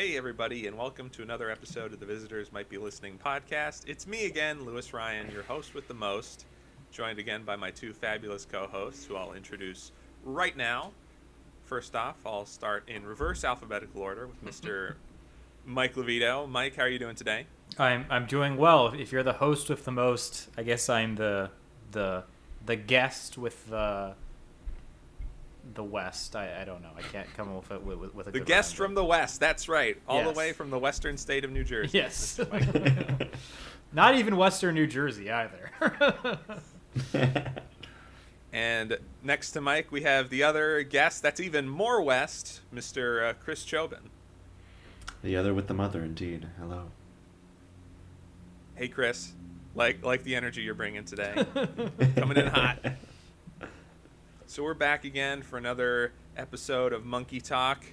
Hey, everybody, and welcome to another episode of the Visitors Might Be Listening podcast. It's me again, Lewis Ryan, your host with the most, joined again by my two fabulous co hosts, who I'll introduce right now. First off, I'll start in reverse alphabetical order with mm-hmm. Mr. Mike Levito. Mike, how are you doing today? I'm I'm doing well. If you're the host with the most, I guess I'm the the the guest with the the West. I, I don't know. I can't come up with a, with, with a The good guest from the West, that's right. All the way from the western state of New Jersey. Yes. Mr. Mike Levito. Not even Western New Jersey either. and next to Mike, we have the other guest that's even more west, Mr. Uh, Chris Chobin. The other with the mother, indeed. Hello. Hey, Chris. Like like the energy you're bringing today. Coming in hot. So we're back again for another episode of Monkey Talk,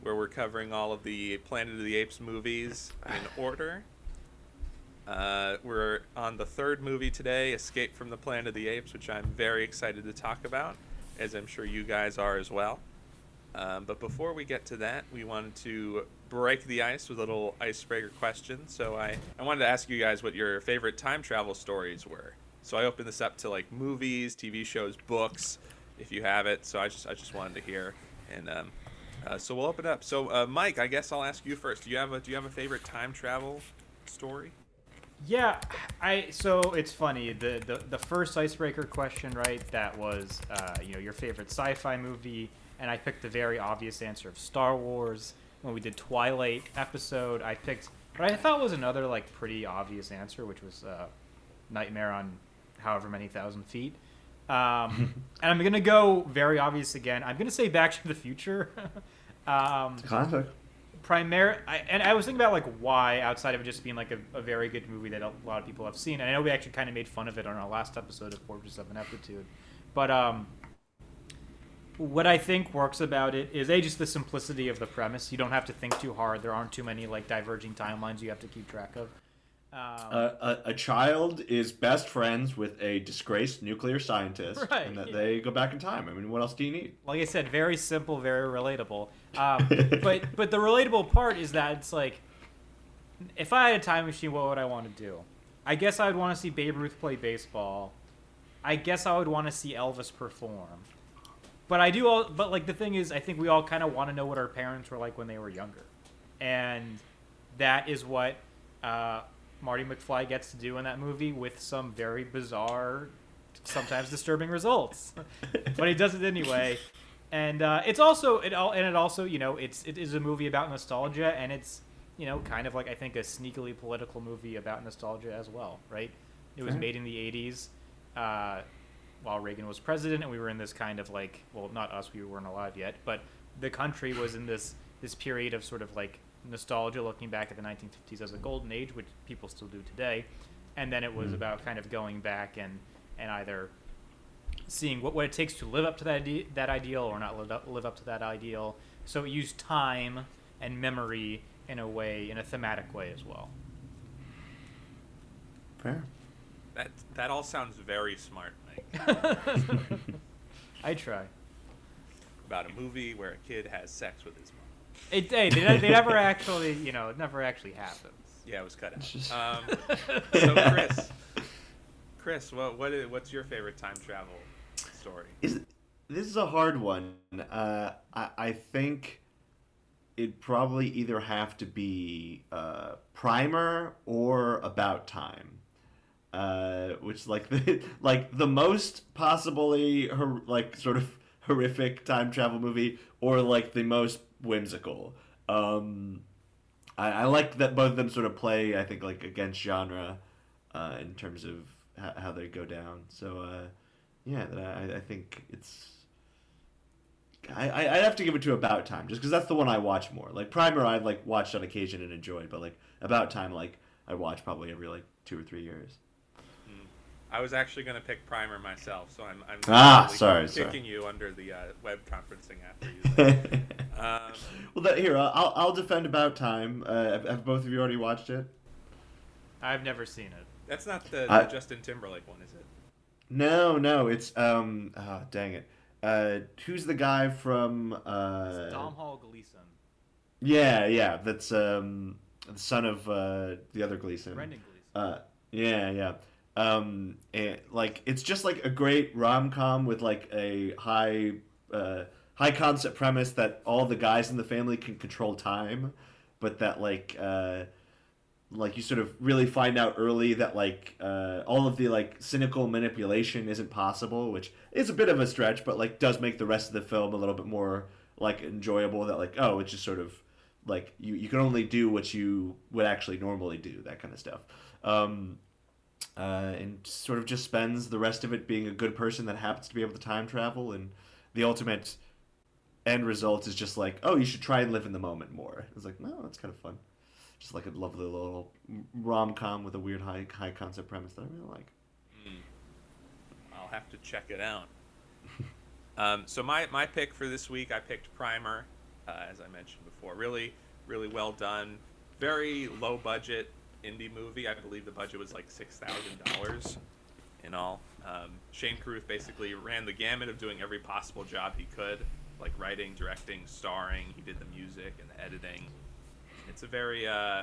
where we're covering all of the Planet of the Apes movies in order. Uh, we're on the third movie today, Escape from the Planet of the Apes, which I'm very excited to talk about, as I'm sure you guys are as well. Um, but before we get to that, we wanted to break the ice with a little icebreaker question. So I, I wanted to ask you guys what your favorite time travel stories were. So I opened this up to like movies, TV shows, books, if you have it. So I just I just wanted to hear, and um, uh, so we'll open up. So uh, Mike, I guess I'll ask you first. Do you have a Do you have a favorite time travel story? yeah, I so it's funny. The, the the first icebreaker question, right? That was uh, you know your favorite sci-fi movie, and I picked the very obvious answer of Star Wars. When we did Twilight episode, I picked what I thought was another like pretty obvious answer, which was uh, Nightmare on however many thousand feet. Um, and I'm gonna go very obvious again. I'm gonna say Back to the Future. um, Classic. primary I, and i was thinking about like why outside of it just being like a, a very good movie that a lot of people have seen and i know we actually kind of made fun of it on our last episode of fortress of ineptitude but um what i think works about it is a just the simplicity of the premise you don't have to think too hard there aren't too many like diverging timelines you have to keep track of um, Uh, a, a child is best friends with a disgraced nuclear scientist, Right, and that yeah. they go back in time. I mean, what else do you need? like I said, very simple, very relatable. Um, but but the relatable part is that it's like, if I had a time machine, what would I want to do? I guess I would want to see Babe Ruth play baseball. I guess I would want to see Elvis perform. But I do all. But like the thing is, I think we all kind of want to know what our parents were like when they were younger, and that is what uh, Marty McFly gets to do in that movie with some very bizarre, sometimes disturbing results. but he does it anyway, and uh, it's also it all and it also you know it's it is a movie about nostalgia and it's you know kind of like I think a sneakily political movie about nostalgia as well, right? It was made in the '80s. Uh, while Reagan was president, and we were in this kind of like, well, not us, we weren't alive yet, but the country was in this this period of sort of like nostalgia, looking back at the 1950s as a golden age, which people still do today, and then it was Mm. about kind of going back and and either seeing what, what it takes to live up to that ide- that ideal or not live up, live up to that ideal. So it used time and memory in a way, in a thematic way as well. Fair. That that all sounds very smart, Mike. I try. About a movie where a kid has sex with his mom. It, hey, they, they never actually, you know, it never actually happens. Yeah, it was cut It's just- out. Um, so Chris, Chris, what what is, what's your favorite time travel story? Is this is a hard one? Uh, I I think it'd probably either have to be uh, Primer or About Time. Uh, which like the like the most possibly hor- like sort of horrific time travel movie, or like the most whimsical. Um, I, I like that both of them sort of play. I think like against genre, uh, in terms of how, how they go down. So uh, yeah, that I, I think it's. I, I I'd have to give it to About Time just because that's the one I watch more. Like Primer, I've like watched on occasion and enjoyed, but like About Time, like I watch probably every like two or three years. I was actually going to pick Primer myself, so I'm, I'm Ah, sorry, kicking sorry. you under the uh, web conferencing after you. um, well, that, here I'll I'll defend About Time. Uh, have, have both of you already watched it? I've never seen it. that's not the, the I- Justin Timberlake one, is it? No, no, it's um. Oh, dang it. Uh, who's the guy from uh? It's Dom Hall Gleason. Yeah, yeah. That's um, the son of uh, the other Gleeson. Brendan Gleeson. Uh, yeah, yeah. Um, like it's just like a great rom com with like a high, uh, high concept premise that all the guys in the family can control time, but that like, uh, like you sort of really find out early that like uh, all of the like cynical manipulation isn't possible, which is a bit of a stretch, but like does make the rest of the film a little bit more like enjoyable. That like oh, it's just sort of like you you can only do what you would actually normally do, that kind of stuff. Um, uh, and sort of just spends the rest of it being a good person that happens to be able to time travel, and the ultimate end result is just like, oh, you should try and live in the moment more. It's like, no, that's kind of fun. Just like a lovely little rom com with a weird high high concept premise that I really like. I'll have to check it out. um, so my, my pick for this week, I picked Primer, uh, as I mentioned before. Really, really well done. Very low budget indie movie. I believe the budget was like six thousand dollars in all. Um, Shane Carruth basically ran the gamut of doing every possible job he could, like writing, directing, starring. He did the music and the editing. It's a very uh,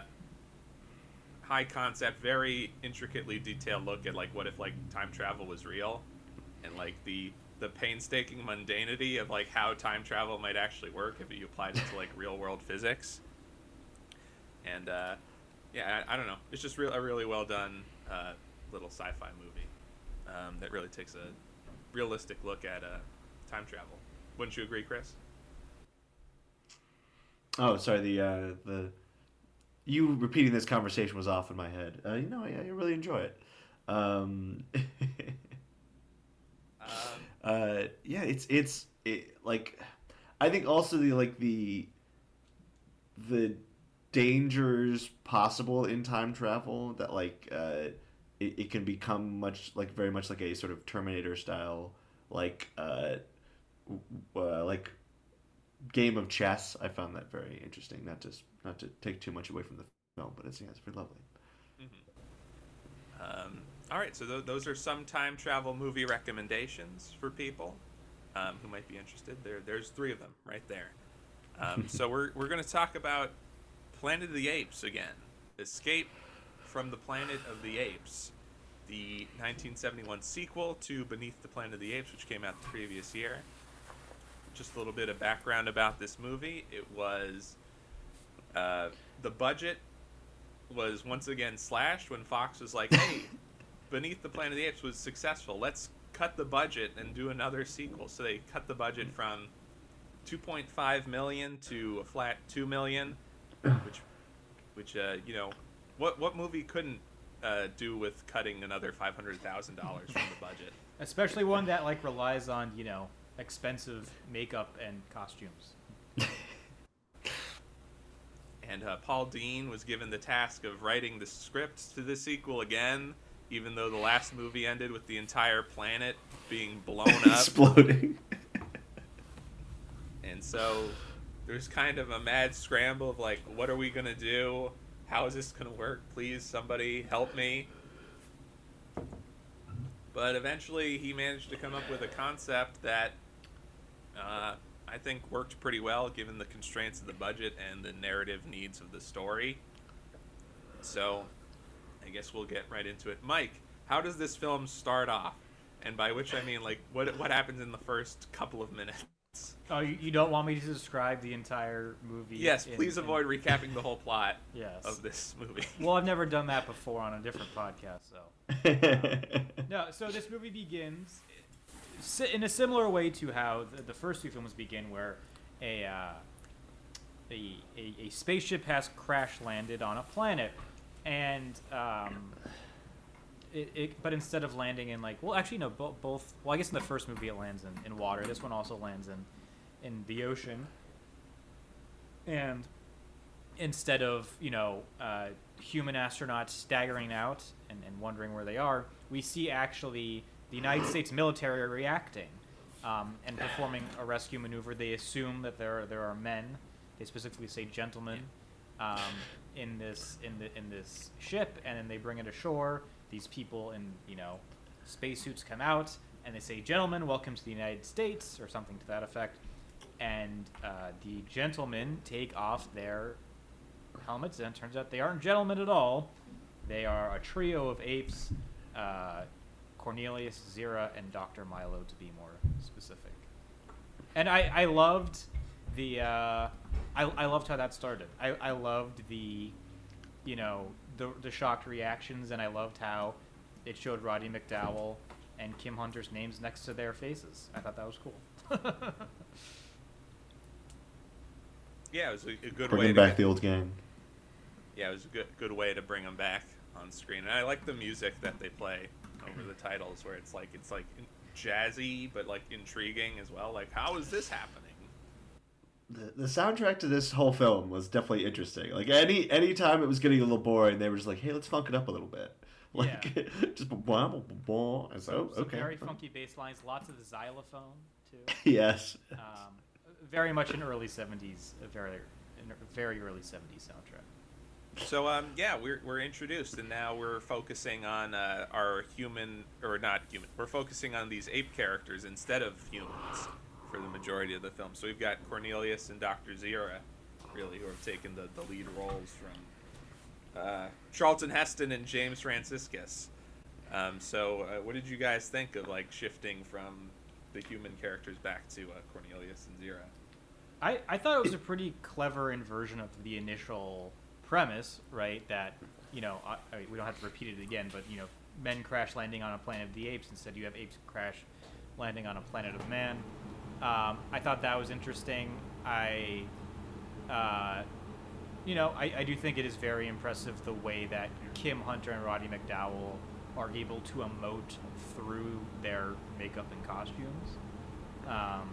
high concept, very intricately detailed look at like what if like time travel was real, and like the the painstaking mundanity of like how time travel might actually work if you applied it to like real world physics. And uh, yeah, I, I don't know. It's just real, a really well done uh, little sci-fi movie um, that really takes a realistic look at uh, time travel. Wouldn't you agree, Chris? Oh, sorry. The uh, the you repeating this conversation was off in my head. Uh, you know, I, I really enjoy it. Um, Um, uh, yeah, it's it's it, like I think also the like the the dangers possible in time travel that like uh, it, it can become much like very much like a sort of Terminator style like uh, uh, like game of chess. I found that very interesting. Not just not to take too much away from the film, but it's yeah, it's pretty lovely. Um, all right, so th- those are some time travel movie recommendations for people um, who might be interested. There, there's three of them right there. Um, so we're we're going to talk about Planet of the Apes again. Escape from the Planet of the Apes, the 1971 sequel to Beneath the Planet of the Apes, which came out the previous year. Just a little bit of background about this movie. It was uh, the budget was once again slashed when Fox was like, "Hey, Beneath the Planet of the Apes was successful. Let's cut the budget and do another sequel." So they cut the budget from 2.5 million to a flat 2 million, which, which uh, you know, what what movie couldn't uh, do with cutting another five hundred thousand dollars from the budget? Especially one that like relies on you know expensive makeup and costumes. And uh, Paul Dehn was given the task of writing the script to the sequel again, even though the last movie ended with the entire planet being blown up. Exploding. And so there's kind of a mad scramble of like, what are we to do? How is this to work? Please, somebody help me. But eventually he managed to come up with a concept that uh, I think worked pretty well given the constraints of the budget and the narrative needs of the story. So I guess we'll get right into it. Mike, how does this film start off? And by which I mean, like, what, what happens in the first couple of minutes? Oh, you, you don't want me to describe the entire movie? Yes, in- please in- avoid recapping the whole plot Yes. of this movie. Well, I've never done that before on a different podcast, so. No, so this movie begins si- in a similar way to how the, the first two films begin, where a, uh, a, a a spaceship has crash landed on a planet, and um, it, it but instead of landing in like well actually no bo- both well I guess in the first movie it lands in, in water. This one also lands in in the ocean, and instead of you know uh, human astronauts staggering out and, and wondering where they are, we see actually the United States military reacting um, and performing a rescue maneuver. They assume that there are, there are men. They specifically say gentlemen um, in this in the in this ship, and then they bring it ashore. These people in you know spacesuits come out and they say, "Gentlemen, welcome to the United States," or something to that effect. and uh, the gentlemen take off their helmets, and it turns out they aren't gentlemen at all. They are a trio of apes uh, Cornelius, Zira, and Dr. Milo, to be more specific. And I, I loved the. Uh, I, I loved how that started. I, I loved the, you know, the, the shocked reactions, and I loved how it showed Roddy McDowall and Kim Hunter's names next to their faces. I thought that was cool. Yeah, it was a, a good way Bringing to back get, the old gang. yeah, it was a good good way to bring them back on screen. And I like the music that they play over the titles, where it's like it's like jazzy but like intriguing as well. Like, how is this happening? The, the soundtrack to this whole film was definitely interesting. Like any any time it was getting a little boring, they were just like, "Hey, let's funk it up a little bit." Like just blah, blah, blah, blah. And so Some okay. very funky bass lines, lots of xylophone, too. yes. Um, very much an early 70s, a very, a very early 70s soundtrack. So um, yeah, we're we're introduced, and now we're focusing on uh, our human or not human. We're focusing on these ape characters instead of humans for the majority of the film. So we've got Cornelius and Doctor Zira, really, who have taken the, the lead roles from uh, Charlton Heston and James Franciscus. Um, so uh, what did you guys think of like shifting from the human characters back to uh, Cornelius and Zira? I, I thought it was a pretty clever inversion of the initial premise, right? That, you know, I, I mean, we don't have to repeat it again, but, you know, men crash landing on a planet of the apes. Instead, you have apes crash landing on a planet of man. Um, I thought that was interesting. I, uh, you know, I, I do think it is very impressive the way that Kim Hunter and Roddy McDowall are able to emote through their makeup and costumes. Um,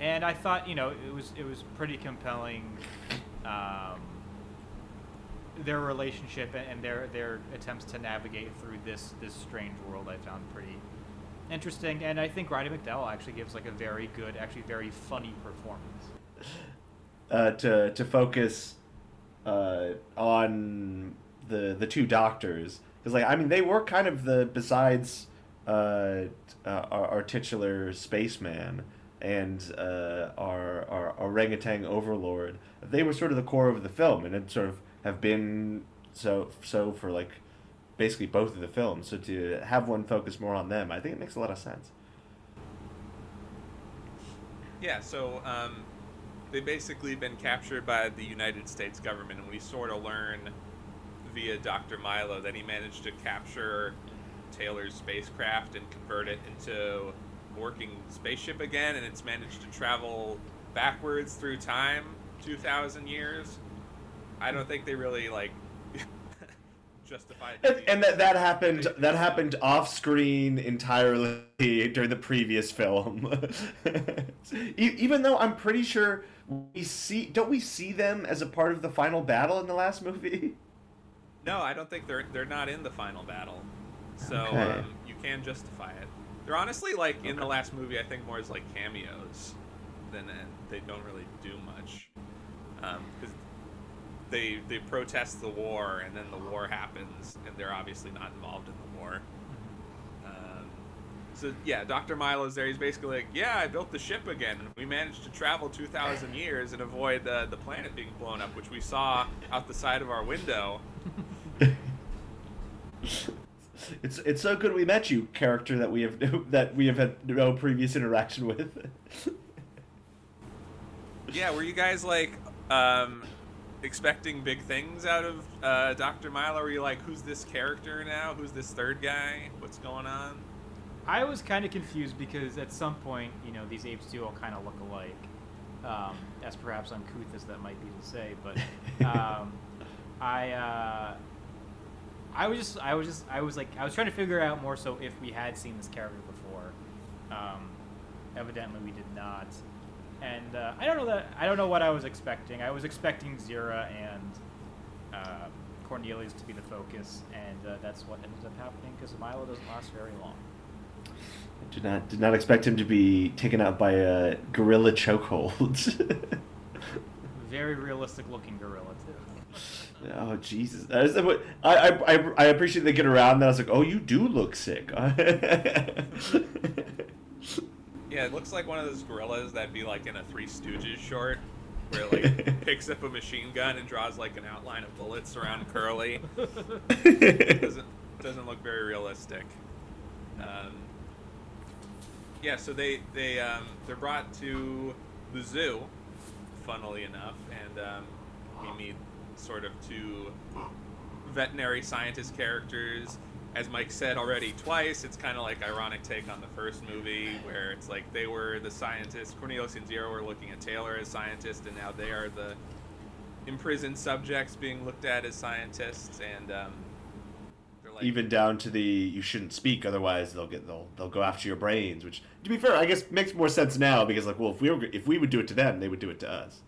and I thought, you know, it was it was pretty compelling. Um, their relationship and- their their attempts to navigate through this this strange world, I found pretty interesting. And I think Roddy McDowall actually gives like a very good, actually very funny performance. uh, to to focus uh, on the the two doctors because like I mean they were kind of the besides uh, uh, our, our titular spaceman and uh, our our orangutan overlord they were sort of the core of the film and it sort of have been so so for like basically both of the films so to have one focus more on them I think it makes a lot of sense. Yeah, so um, they've basically been captured by the United States government, and we sort of learn via Dr. Milo that he managed to capture Taylor's spacecraft and convert it into a working spaceship again, and it's managed to travel backwards through time, 2,000 years. I don't think they really, like, justified And, and that that happened that happened off screen entirely during the previous film. Even though I'm pretty sure we see don't we see them as a part of the final battle in the last movie? No, I don't think they're they're not in the final battle, so Okay. um, you can justify it. They're honestly like in the last movie. I think more as like cameos than and they don't really do much because they they protest the war and then the war happens and they're obviously not involved in the war. Um, so yeah, Doctor Milo's there. He's basically like, yeah, I built the ship again, and we managed to travel two thousand years and avoid the the planet being blown up, which we saw out the side of our window. It's it's so good we met you, character that we have that we have had no previous interaction with. Yeah, were you guys like um, expecting big things out of uh, Dr. Milo? Were you like, who's this character now? Who's this third guy? What's going on? I was kind of confused because at some point, you know, these apes do all kind of look alike, um, as perhaps uncouth as that might be to say. But um, I, uh, I was just, I was just, I was like, I was trying to figure out more so if we had seen this character before. Um, evidently, we did not, and uh, I don't know that I don't know what I was expecting. I was expecting Zira and uh, Cornelius to be the focus, and uh, that's what ended up happening because Milo doesn't last very long. did not did not expect him to be taken out by a gorilla chokehold. Very realistic looking gorilla too. Oh Jesus! I, I, I, I- I appreciate they get around that. I was like, oh, you do look sick. Yeah, it looks like one of those gorillas that'd be like in a Three Stooges short, where it like picks up a machine gun and draws like an outline of bullets around Curly. doesn't doesn't look very realistic. Um, yeah, so they they um, they're brought to the zoo, funnily enough, and um, we meet sort of two veterinary scientist characters. As Mike said already twice, it's kind of like ironic take on the first movie, where it's like they were the scientists. Cornelius and Zira were looking at Taylor as scientists, and now they are the imprisoned subjects being looked at as scientists, and um, they're like, Even down to the you shouldn't speak, otherwise they'll get they'll they'll go after your brains. Which, to be fair, I guess makes more sense now because like, well, if we were if we would do it to them, they would do it to us.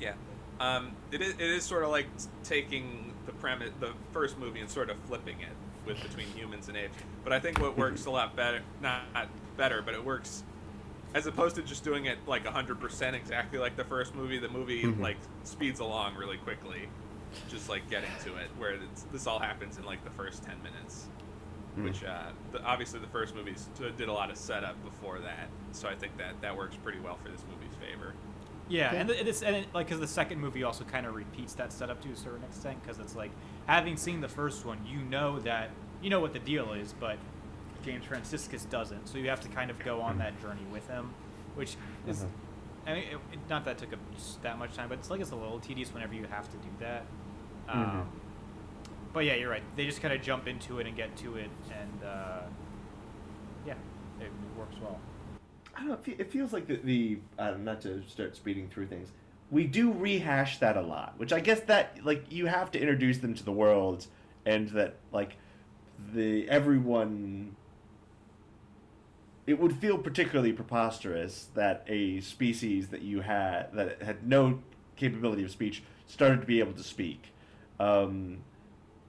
Yeah, um, it is. It is sort of like taking premise, the first movie, and sort of flipping it with between humans and apes. But I think what works a lot better, not, not better, but it works as opposed to just doing it like hundred percent exactly like the first movie. The movie Mhm. like speeds along really quickly, just like getting to it. Where it's, this all happens in like the first ten minutes. Mm. Which uh, the, obviously the first movie did a lot of setup before that, so I think that that works pretty well for this movie's favor. Yeah, Yeah. and it's and it, like because the second movie also kind of repeats that setup to a certain extent because it's like having seen the first one, you know that you know what the deal is, but James Franciscus doesn't, so you have to kind of go on that journey with him, which is. Mhm. I mean, it, not that it took a, that much time, but it's like it's a little tedious whenever you have to do that. Mhm. Um, but yeah, you're right. They just kind of jump into it and get to it, and uh, yeah, it, it works well. I don't know. It fe- It feels like the, the uh, not to start speeding through things. We do rehash that a lot, which I guess that like you have to introduce them to the world, and that like the everyone. It would feel particularly preposterous that a species that you had that had no capability of speech started to be able to speak, um,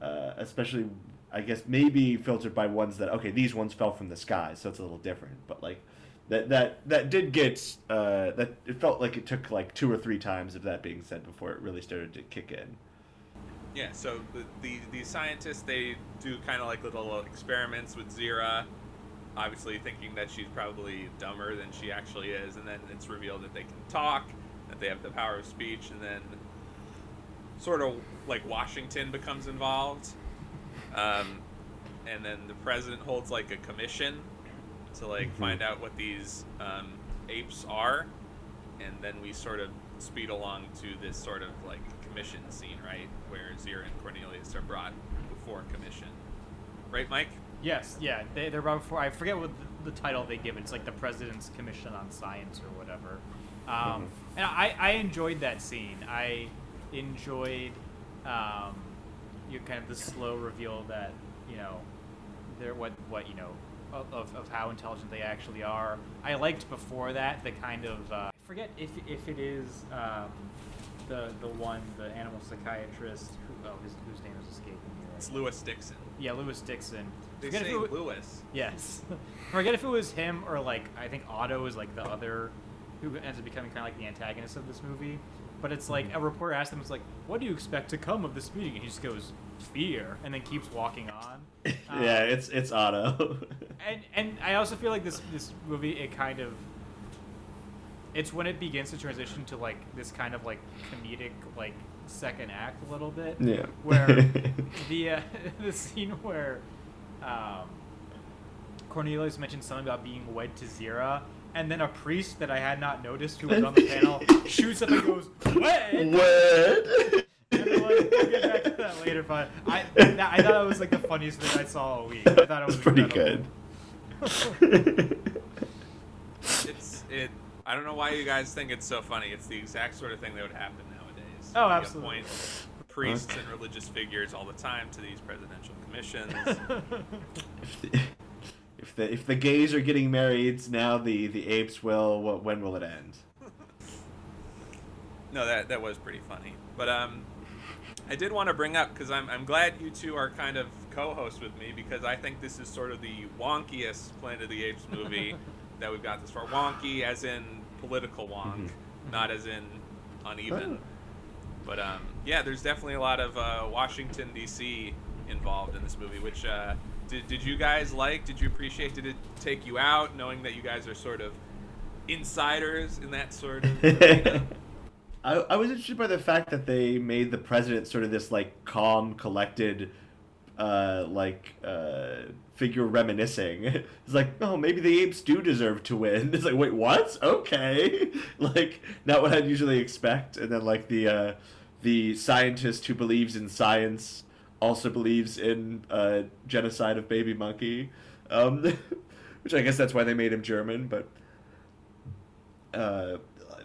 uh, especially I guess maybe filtered by ones that okay these ones fell from the sky so it's a little different but like that that that did get uh, that it felt like it took like two or three times of that being said before it really started to kick in. Yeah, so the the, the scientists they do kind of like little experiments with Zira, obviously thinking that she's probably dumber than she actually is, and then it's revealed that they can talk, that they have the power of speech, and then sort of like Washington becomes involved, um, and then the president holds like a commission to like Mhm. find out what these um, apes are, and then we sort of speed along to this sort of like commission scene, right, where Zira and Cornelius are brought before commission, right, Mike? Yes, yeah, they, they're brought before. I forget what the, the title they give it. It's like the President's Commission on Science or whatever. Um, Mhm. And I, I enjoyed that scene. I enjoyed, um, you know, kind of the slow reveal that you know, they're what what you know of, of, how intelligent they actually are. I liked before that the kind of uh, I forget if if it is um, the the one the animal psychiatrist who oh his whose name is escaping me right It's. Lewis Dixon. Yeah, Lewis Dixon. They Forget say it Lewis. Yes. Forget if it was him or like I think Otto is like the other who ends up becoming kind of like the antagonist of this movie. But it's like a reporter asked him, "It's like, what do you expect to come of this meeting?" And he just goes, "Fear," and then keeps walking on. Um, yeah, it's it's Otto. and and I also feel like this this movie it kind of it's when it begins to transition to like this kind of like comedic like second act a little bit Yeah. where the uh, the scene where um, Cornelius mentioned something about being wed to Zira and then a priest that I had not noticed who was on the panel shoots up and goes wed what? And then, like, we'll get back to that later but I that, I thought it was like the funniest thing I saw all week I thought it was It's pretty good. It's it. I don't know why you guys think it's so funny. It's the exact sort of thing that would happen nowadays. Oh, You absolutely. appoint priests and religious figures all the time to these presidential commissions. if, the, if the if the gays are getting married, now the the apes will. What, when will it end? no, that that was pretty funny. But um, I did want to bring up because I'm I'm glad you two are kind of co-hosts with me because I think this is sort of the wonkiest Planet of the Apes movie that we've got this far. Wonky as in political wonk, Mhm. not as in uneven. Oh. But um, yeah, there's definitely a lot of uh, Washington D.C. involved in this movie, which uh, Did, did you guys like? Did you appreciate? Did it take you out, knowing that you guys are sort of insiders in that sort of? I, I was interested by the fact that they made the president sort of this like calm, collected, uh, like uh, figure reminiscing. It's like, oh, maybe the apes do deserve to win. It's like, wait, what? Okay, like not what I'd usually expect. And then like the uh, the scientist who believes in science also believes in uh, genocide of baby monkey, um, which I guess that's why they made him German, but uh,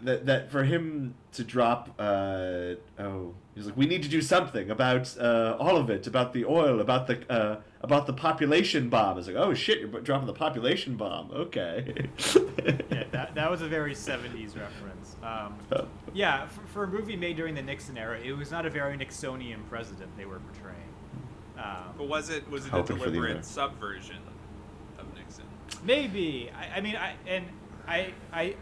that that for him to drop uh, oh he's like we need to do something about uh, all of it about the oil about the uh, about the population bomb. It's like oh shit you're dropping the population bomb okay. yeah, that, that was a very 70s reference. Um, yeah, for, for a movie made during the Nixon era, it was not a very Nixonian president they were portraying. Um, But was it was it a Hoping for the deliberate subversion of Nixon? Maybe. I, I mean, I and I, I,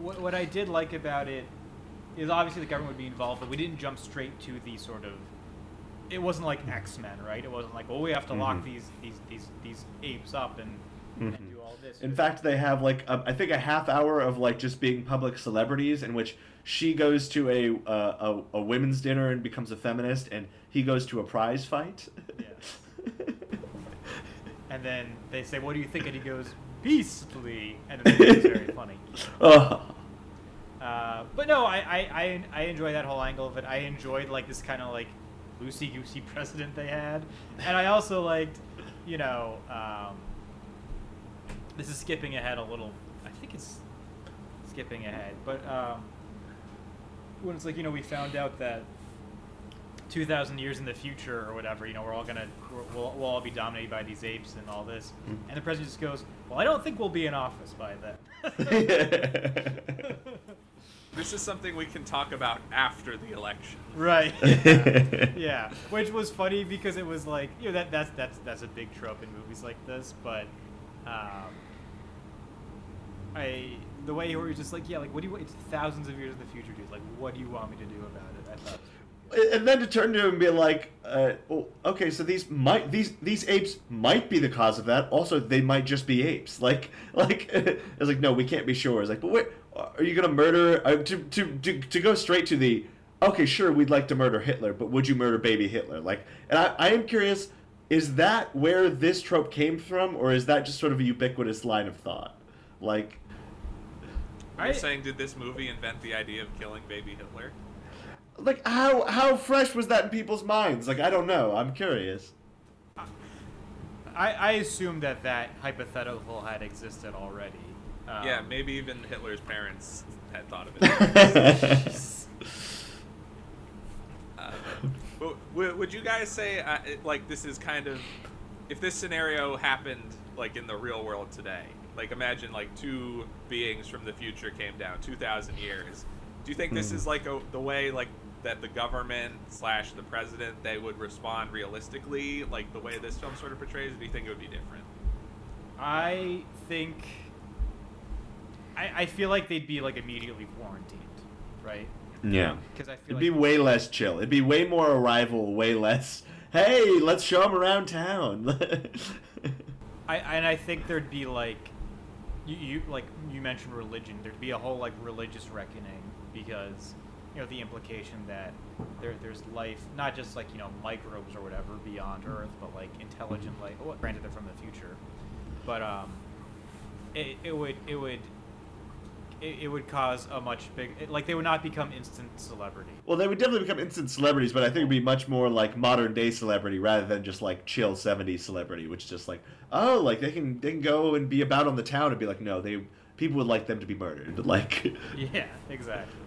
what, what I did like about it is obviously the government would be involved, but we didn't jump straight to the sort of. It wasn't like X Men, right? It wasn't like, well, we have to lock Mhm. these these these these apes up and, Mhm. and do all this. In fact, they have like a, I think a half hour of like just being public celebrities, in which she goes to a uh, a, a women's dinner and becomes a feminist, and he goes to a prize fight. and then they say, "What do you think?" And he goes, "Beastly," and it's very funny. oh. Uh, but no, I, I, I, I enjoy that whole angle of it. I enjoyed like this kind of like loosey goosey president they had, and I also liked, you know, um, this is skipping ahead a little. I think it's skipping ahead, but um, when it's like you know we found out that. 2,000 years in the future or whatever, you know, we're all gonna, we're, we'll, we'll all be dominated by these apes and all this. Mm. And the president just goes, Well, I don't think we'll be in office by then. This is something we can talk about after the election. Right. Yeah. yeah. Which was funny because it was like you know that that's that's that's a big trope in movies like this, but um, I the way he was just like yeah like what do you it's thousands of years in the future dude like what do you want me to do about it? I thought. It was pretty good. and then to turn to him and be like, uh, well, okay, so these might these these apes might be the cause of that. Also, they might just be apes. Like like it's like no, we can't be sure. It's like, but wait, are you gonna murder uh, to, to to to go straight to the okay, sure, we'd like to murder Hitler, but would you murder baby Hitler? Like, and I, I am curious, is that where this trope came from, or is that just sort of a ubiquitous line of thought? Like, You're you saying, did this movie invent the idea of killing baby Hitler? Like how how fresh was that in people's minds? Like, I don't know. I'm curious. I I assume that that hypothetical had existed already. Um, yeah, maybe even Hitler's parents had thought of it. Uh, w- w- would you guys say uh, like this is kind of if this scenario happened like in the real world today? Like imagine like two beings from the future came down 2,000 years. Do you think this Hmm. is like a, the way like that the government slash the president they would respond realistically, like the way this film sort of portrays? Or do you think it would be different? I think. I, I feel like they'd be like immediately quarantined, right? Yeah. Um, because I feel It'd be like way less chill. It'd be way more arrival, way less. Hey, let's show them around town. I and I think there'd be like, you, you like you mentioned religion. There'd be a whole like religious reckoning because you know the implication that there there's life, not just like you know microbes or whatever beyond Earth, but like intelligent life. Well, granted, they're from the future, but um, it, it would it would. It, it would cause a much big it, like they would not become instant celebrity. well, they would definitely become instant celebrities, but I think it'd be much more like modern day celebrity rather than just like chill '70s celebrity, which is just like, oh, like they can they can go and be about on the town and be like, no, they people would like them to be murdered, like. Yeah, exactly.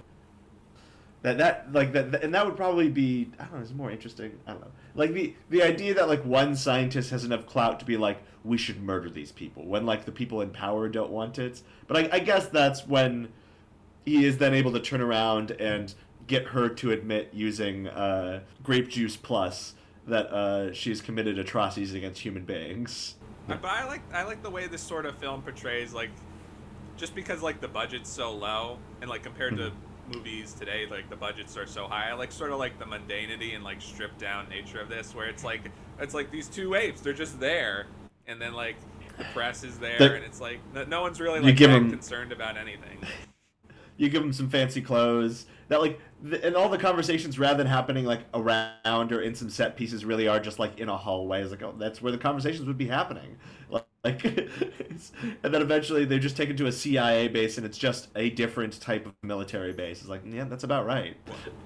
That that like that, that- and that would probably be I don't know. It's more interesting. I don't know. Like the the idea that like one scientist has enough clout to be like we should murder these people when like the people in power don't want it. But I, I guess that's when he is then able to turn around and get her to admit using uh, grape juice plus that uh, she's committed atrocities against human beings. But I like I like the way this sort of film portrays like just because like the budget's so low and like compared to movies today, like the budgets are so high. I like sort of like the mundanity and like stripped down nature of this, where it's like it's like these two apes, they're just there, and then like the press is there, The- and it's like no, no one's really You like give that 'em- concerned about anything. you give them some fancy clothes that like th- and all the conversations rather than happening like around or in some set pieces really are just like in a hallway. It's like oh that's where the conversations would be happening. Like, like it's- and then eventually they're just taken to a cia base and it's just a different type of military base. It's like yeah that's about right.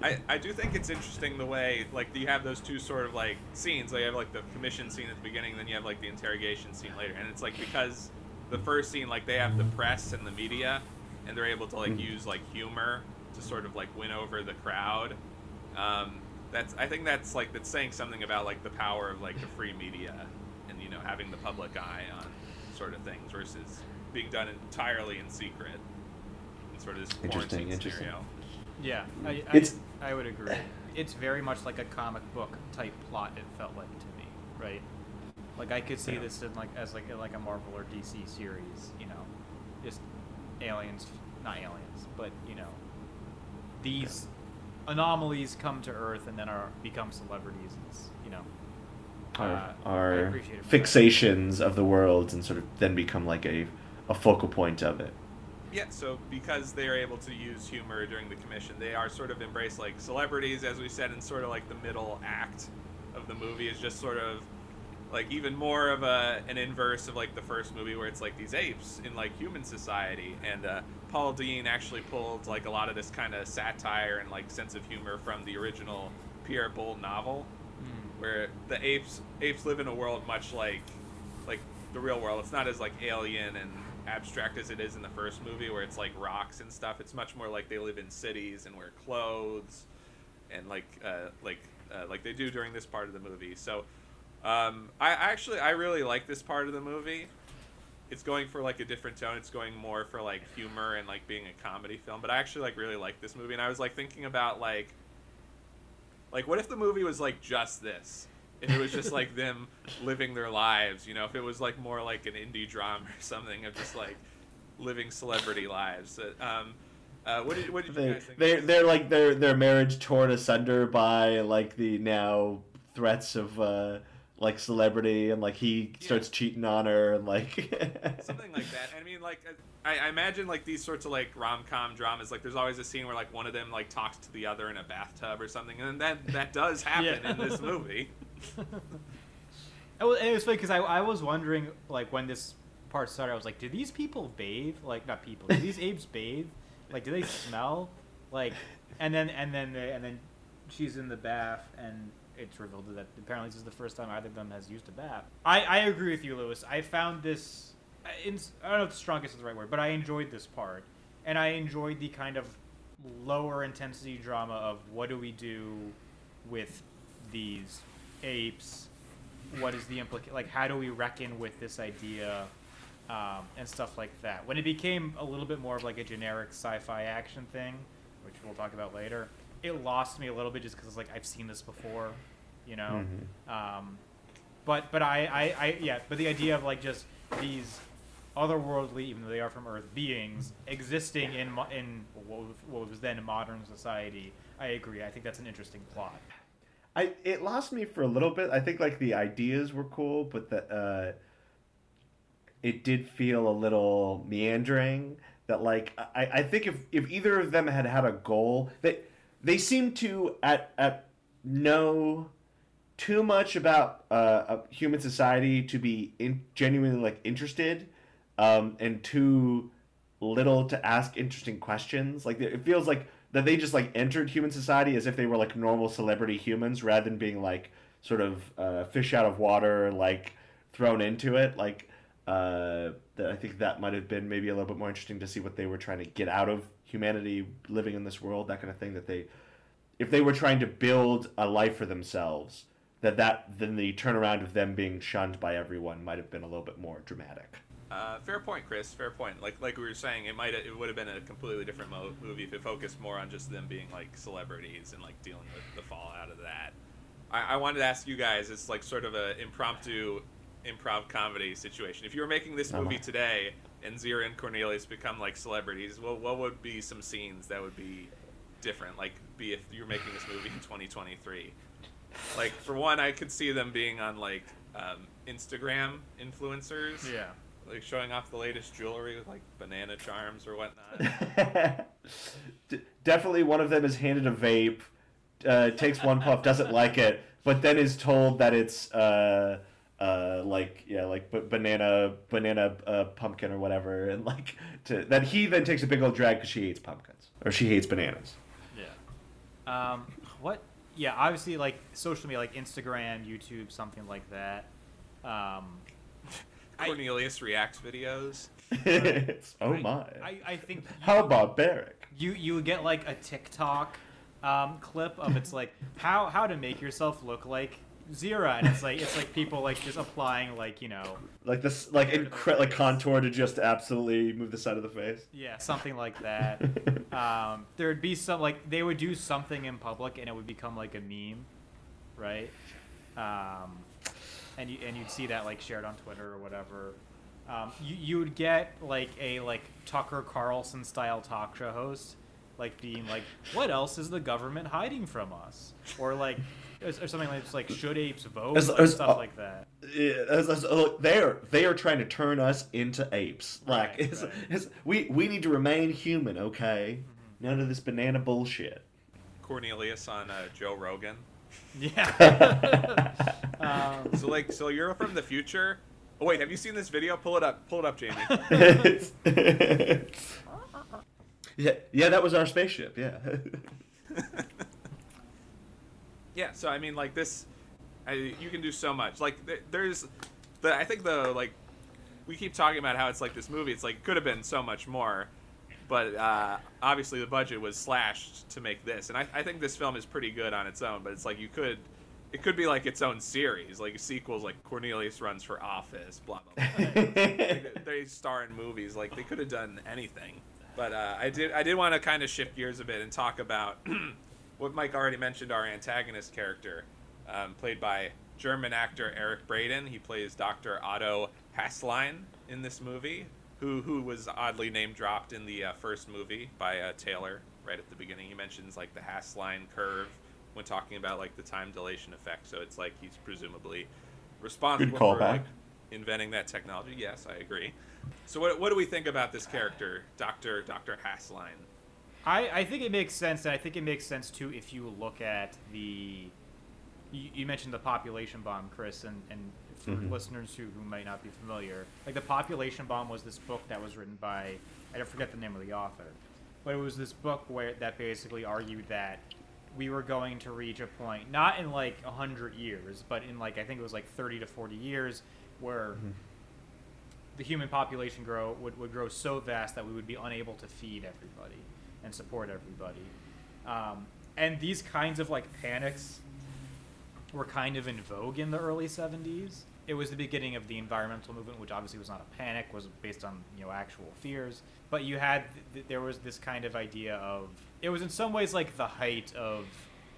I, I do think it's interesting the way like you have those two sort of like scenes. Like you have like the commission scene at the beginning, then you have like the interrogation scene later, and it's like because the first scene like they have the press and the media, and they're able to like Mhm. use like humor to sort of like win over the crowd. Um, that's I think that's like that's saying something about like the power of like the free media, and you know having the public eye on sort of things versus being done entirely in secret. In sort of this Interesting, interesting. scenario. Yeah, I, I, It's- I would agree. It's very much like a comic book type plot. It felt like to me, right? Like I could see Yeah. this in like as like like a Marvel or DC series, you know, just aliens, not aliens, but you know, these anomalies come to Earth and then are become celebrities. It's you know, our, Uh, our appreciate it for that. fixations of the world and sort of then become like a, a focal point of it Yeah, so because they are able to use humor during the commission, they are sort of embraced like celebrities, as we said, in sort of like the middle act of the movie is just sort of like even more of a an inverse of like the first movie where it's like these apes in like human society, and uh, Paul Dehn actually pulled like a lot of this kind of satire and like sense of humor from the original Pierre Boulle novel where the apes apes live in a world much like like the real world. It's not as like alien and abstract as it is in the first movie, where it's like rocks and stuff. It's much more like they live in cities and wear clothes, and like uh, like uh, like they do during this part of the movie. So um, I I actually I really like this part of the movie. It's going for like a different tone. It's going more for like humor and like being a comedy film. But I actually like really like this movie, and I was like thinking about like like, what if the movie was like just this? If it was just like them living their lives, you know, if it was like more like an indie drama or something of just like living celebrity lives. Um, uh, what did what did you they guys think? they're, they're like their their marriage torn asunder by like the now threats of uh like celebrity and like he Yeah. starts cheating on her and like something like that. I mean, like I, I imagine like these sorts of like rom com dramas. Like there's always a scene where like one of them like talks to the other in a bathtub or something, and that that does happen Yeah. in this movie. It was, it was funny because I, I was wondering like when this part started, I was like, do these people bathe? Like not people. Do these apes bathe? Like do they smell? Like and then and then they, and then she's in the bath and it's revealed that apparently this is the first time either of them has used a bat. I, I agree with you, Lewis. I found this. In, I don't know if the strongest is the right word, but I enjoyed this part, and I enjoyed the kind of lower intensity drama of what do we do with these apes what is the implication like how do we reckon with this idea um, and stuff like that when it became a little bit more of like a generic sci-fi action thing which we'll talk about later it lost me a little bit just because like i've seen this before you know Mhm. um, but but I, I i yeah but the idea of like just these otherworldly even though they are from earth beings existing in mo- in what was, then a modern society i agree i think that's an interesting plot I it lost me for a little bit. I think like the ideas were cool, but the uh, it did feel a little meandering. That like I, I think if if either of them had had a goal, they they seem to at at know too much about uh, human society to be in, genuinely like interested, um, and too little to ask interesting questions. Like it feels like that they just like entered human society as if they were like normal celebrity humans rather than being like sort of uh, fish out of water, like thrown into it. Like uh, that I think that might have been maybe a little bit more interesting to see what they were trying to get out of humanity living in this world, that kind of thing. That they, if they were trying to build a life for themselves, that that then the turnaround of them being shunned by everyone might have been a little bit more dramatic. Uh, fair point, Chris. Fair point. Like like we were saying, it might it would have been a completely different mo- movie if it focused more on just them being like celebrities and like dealing with the fallout of that. I, I wanted to ask you guys. It's like sort of a impromptu improv comedy situation. If you were making this Uh-huh. movie today and Zira and Cornelius become like celebrities, what what would be some scenes that would be different. Like, be if you're making this movie in 2023. Like, for one, I could see them being on like um, Instagram influencers. Yeah. Like showing off the latest jewelry with like banana charms or whatnot. D- definitely one of them is handed a vape, uh, takes one puff, doesn't like it, but then is told that it's uh, uh, like yeah, like b- banana banana uh, pumpkin or whatever, and like to that he then takes a big old drag because she hates pumpkins or she hates bananas. Yeah. Um, what? Yeah, obviously, like social media, like Instagram, YouTube, something like that. Um, I- Cornelius reacts videos. It's- oh I- my! I, I think How barbaric! you you would get like a TikTok um, clip of it's like how how to make yourself look like Zira, and it's like it's like people like just applying like you know Like this, like incre- like contour to just absolutely move the side of the face. yeah something like that. um, there would be some like they would do something in public and it would become like a meme, right? Um, and you and you'd see that like shared on Twitter or whatever. Um, you you would get like a like Tucker Carlson style talk show host, like being like, "What else is the government hiding from us?" Or like, or or something like it's like, "Should apes vote?" As- like, as- stuff uh, like that. Yeah, as- as- look, they're they are trying to turn us into apes. Like Right, it's, right. it's, we we need to remain human, okay? Mm-hmm. None of this banana bullshit. Cornelius on uh, Joe Rogan. Yeah. um, So like, so you're from the future. Oh wait, have you seen this video? Pull it up. Pull it up, Jamie. yeah, yeah, that was our spaceship. Yeah. Yeah. So I mean, like this, I, you can do so much. Like th- there's, the I think the like, we keep talking about how it's like this movie. It's like could have been so much more, but uh, obviously the budget was slashed to make this. And I, I think this film is pretty good on its own. But it's like you could. It could be like its own series, like sequels, like Cornelius runs for office, blah blah blah. they, they star in movies. Like they could have done anything. But uh, I did I did want to kind of shift gears a bit and talk about what Mike already mentioned. Our antagonist character, um, played by German actor Eric Braeden. He plays Dr. Otto Hasslein in this movie, who who was oddly name dropped in the uh, first movie by uh, Taylor right at the beginning. He mentions like the Hasslein curve when talking about like the time dilation effect. So it's like he's presumably responsible for callback. like, inventing that technology. Yes, I agree. So what, what do we think about this character, Doctor Doctor Hasslein? I, I think it makes sense, and I think it makes sense too if you look at the. You, you mentioned the population bomb, Chris, and, and for Mhm. listeners who, who might not be familiar, like the population bomb was this book that was written by I don't forget the name of the author, but it was this book where that basically argued that we were going to reach a point, not in like hundred years, but in like I think it was like thirty to forty years, where the human population grow would, would grow so vast that we would be unable to feed everybody and support everybody. Um, and these kinds of like panics were kind of in vogue in the early 70s. It was the beginning of the environmental movement, which obviously was not a panic, was based on you know actual fears. But you had th- there was this kind of idea of it was in some ways like the height of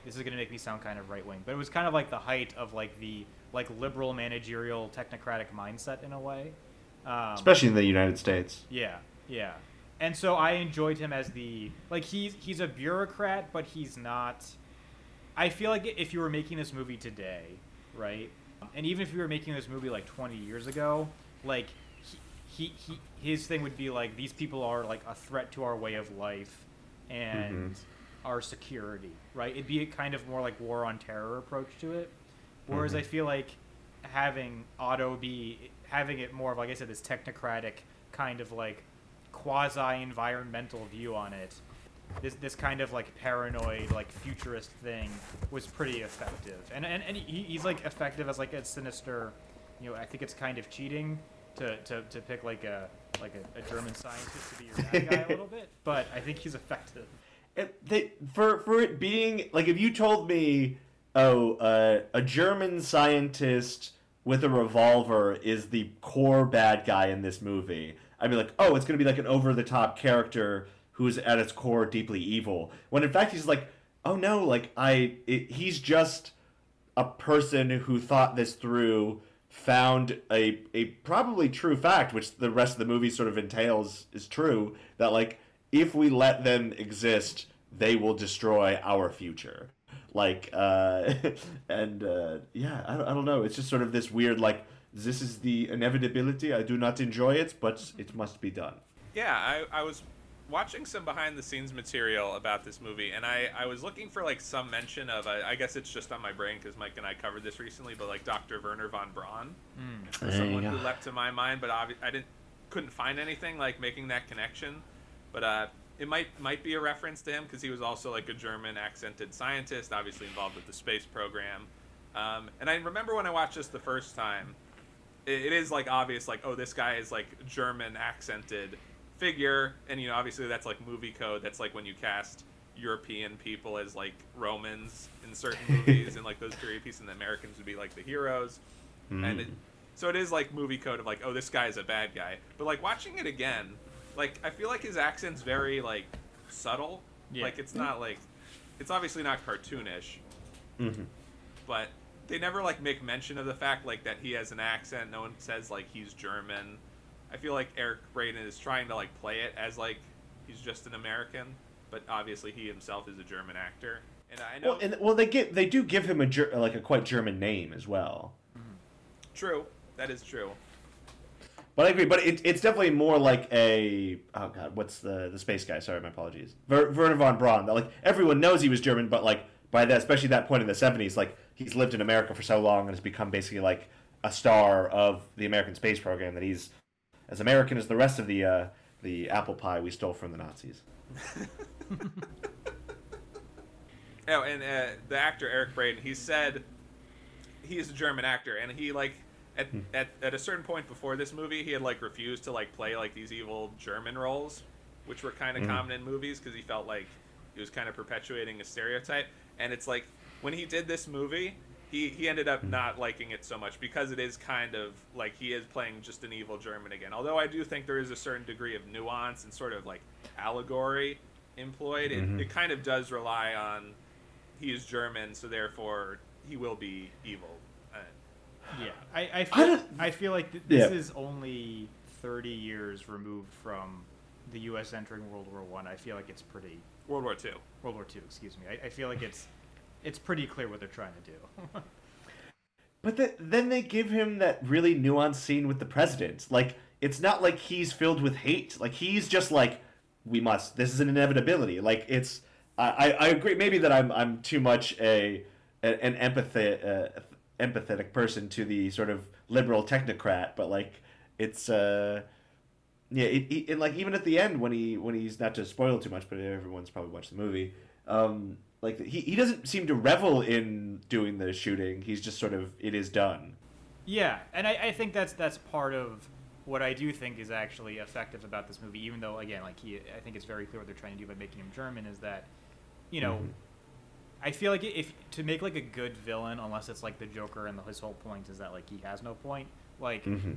this is going to make me sound kind of right wing, but it was kind of like the height of like the like liberal managerial technocratic mindset in a way. Um, Especially in the United States. yeah, yeah. And so I enjoyed him as the like he's he's a bureaucrat, but he's not. I feel like if you were making this movie today, right, and even if you were making this movie like 20 years ago, like he, he, he his thing would be like these people are like a threat to our way of life and Mhm. our security, right? It'd be a kind of more like war on terror approach to it. Whereas Mhm. I feel like having Otto be having it more of like I said, this technocratic kind of like quasi environmental view on it. This this kind of like paranoid, like futurist thing was pretty effective, and and, and he, he's like effective as like a sinister, you know. I think it's kind of cheating to, to, to pick like a like a, a German scientist to be your bad guy a little bit, but I think he's effective. It, they, for for it being like if you told me, oh, uh, a German scientist with a revolver is the core bad guy in this movie, I'd be like, oh, it's gonna be like an over the top character who's at its core deeply evil. When in fact he's like, oh no, like I, it, he's just a person who thought this through found a a probably true fact which the rest of the movie sort of entails is true that like if we let them exist they will destroy our future. Like, uh, and uh, yeah, I, I don't know. It's just sort of this weird, like, this is the inevitability. I do not enjoy it, but it must be done. Yeah, I, I was watching some behind the scenes material about this movie, and I, I was looking for like some mention of I, I guess it's just on my brain because Mike and I covered this recently, but like Dr. Werner von Braun, Mm. Someone you who leapt to my mind, but obvi- I didn't couldn't find anything like making that connection. But uh, it might might be a reference to him because he was also like a German accented scientist, obviously involved with the space program. Um, and I remember when I watched this the first time, it, it is like obvious, like oh, this guy is like German accented figure, and you know obviously that's like movie code. That's like when you cast European people as like Romans in certain movies, and like those period pieces, and the Americans would be like the heroes, and it, so it is like movie code of like oh, this guy is a bad guy. But like watching it again, like I feel like his accent's very like subtle. Yeah. Like it's not like it's obviously not cartoonish, Mhm. but they never like make mention of the fact like that he has an accent. No one says like he's German. I feel like Eric Braeden is trying to like play it as like he's just an American, but obviously he himself is a German actor. And I know Well, and well, they get they do give him a ger- like a quite German name as well. true, that is true. But I agree. But it, it's definitely more like a oh god, what's the the space guy? Sorry, my apologies. Ver, Werner von Braun. Like everyone knows he was German, but like by that, especially that point in the seventies, like he's lived in America for so long and has become basically like a star of the American space program that he's as American as the rest of the uh, the apple pie we stole from the Nazis. Oh, and uh, the actor Eric Braeden, he said he is a German actor, and he like at, at at a certain point before this movie, he had like refused to like play like these evil German roles, which were kind of Mhm. common in movies because he felt like he was kind of perpetuating a stereotype. And it's like when he did this movie, he he ended up not liking it so much because it is kind of like he is playing just an evil German again. Although I do think there is a certain degree of nuance and sort of like allegory employed, it, Mhm. it kind of does rely on he is German, so therefore he will be evil. Uh, Yeah, I, I I feel don't- I feel like th- this Yeah. is only thirty years removed from the U.S. entering World War One. I. I feel like it's pretty World War Two. World War Two. Excuse me. I, I feel like it's it's pretty clear what they're trying to do. But the, then they give him that really nuanced scene with the president. Like it's not like he's filled with hate. Like he's just like, we must. This is an inevitability. Like it's. I, I, agree. Maybe that I'm I'm too much a an empathy uh, empathetic person to the sort of liberal technocrat. But like it's. uh yeah, it, it, and like even at the end when he when he's not to spoil too much, but everyone's probably watched the movie. Um, like he, he doesn't seem to revel in doing the shooting. He's just sort of it is done. Yeah, and I, I think that's that's part of what I do think is actually effective about this movie. Even though, again, like he, I think it's very clear what they're trying to do by making him German is that, you know, Mhm. I feel like if to make like a good villain, unless it's like the Joker and the, his whole point is that like he has no point. Like Mhm.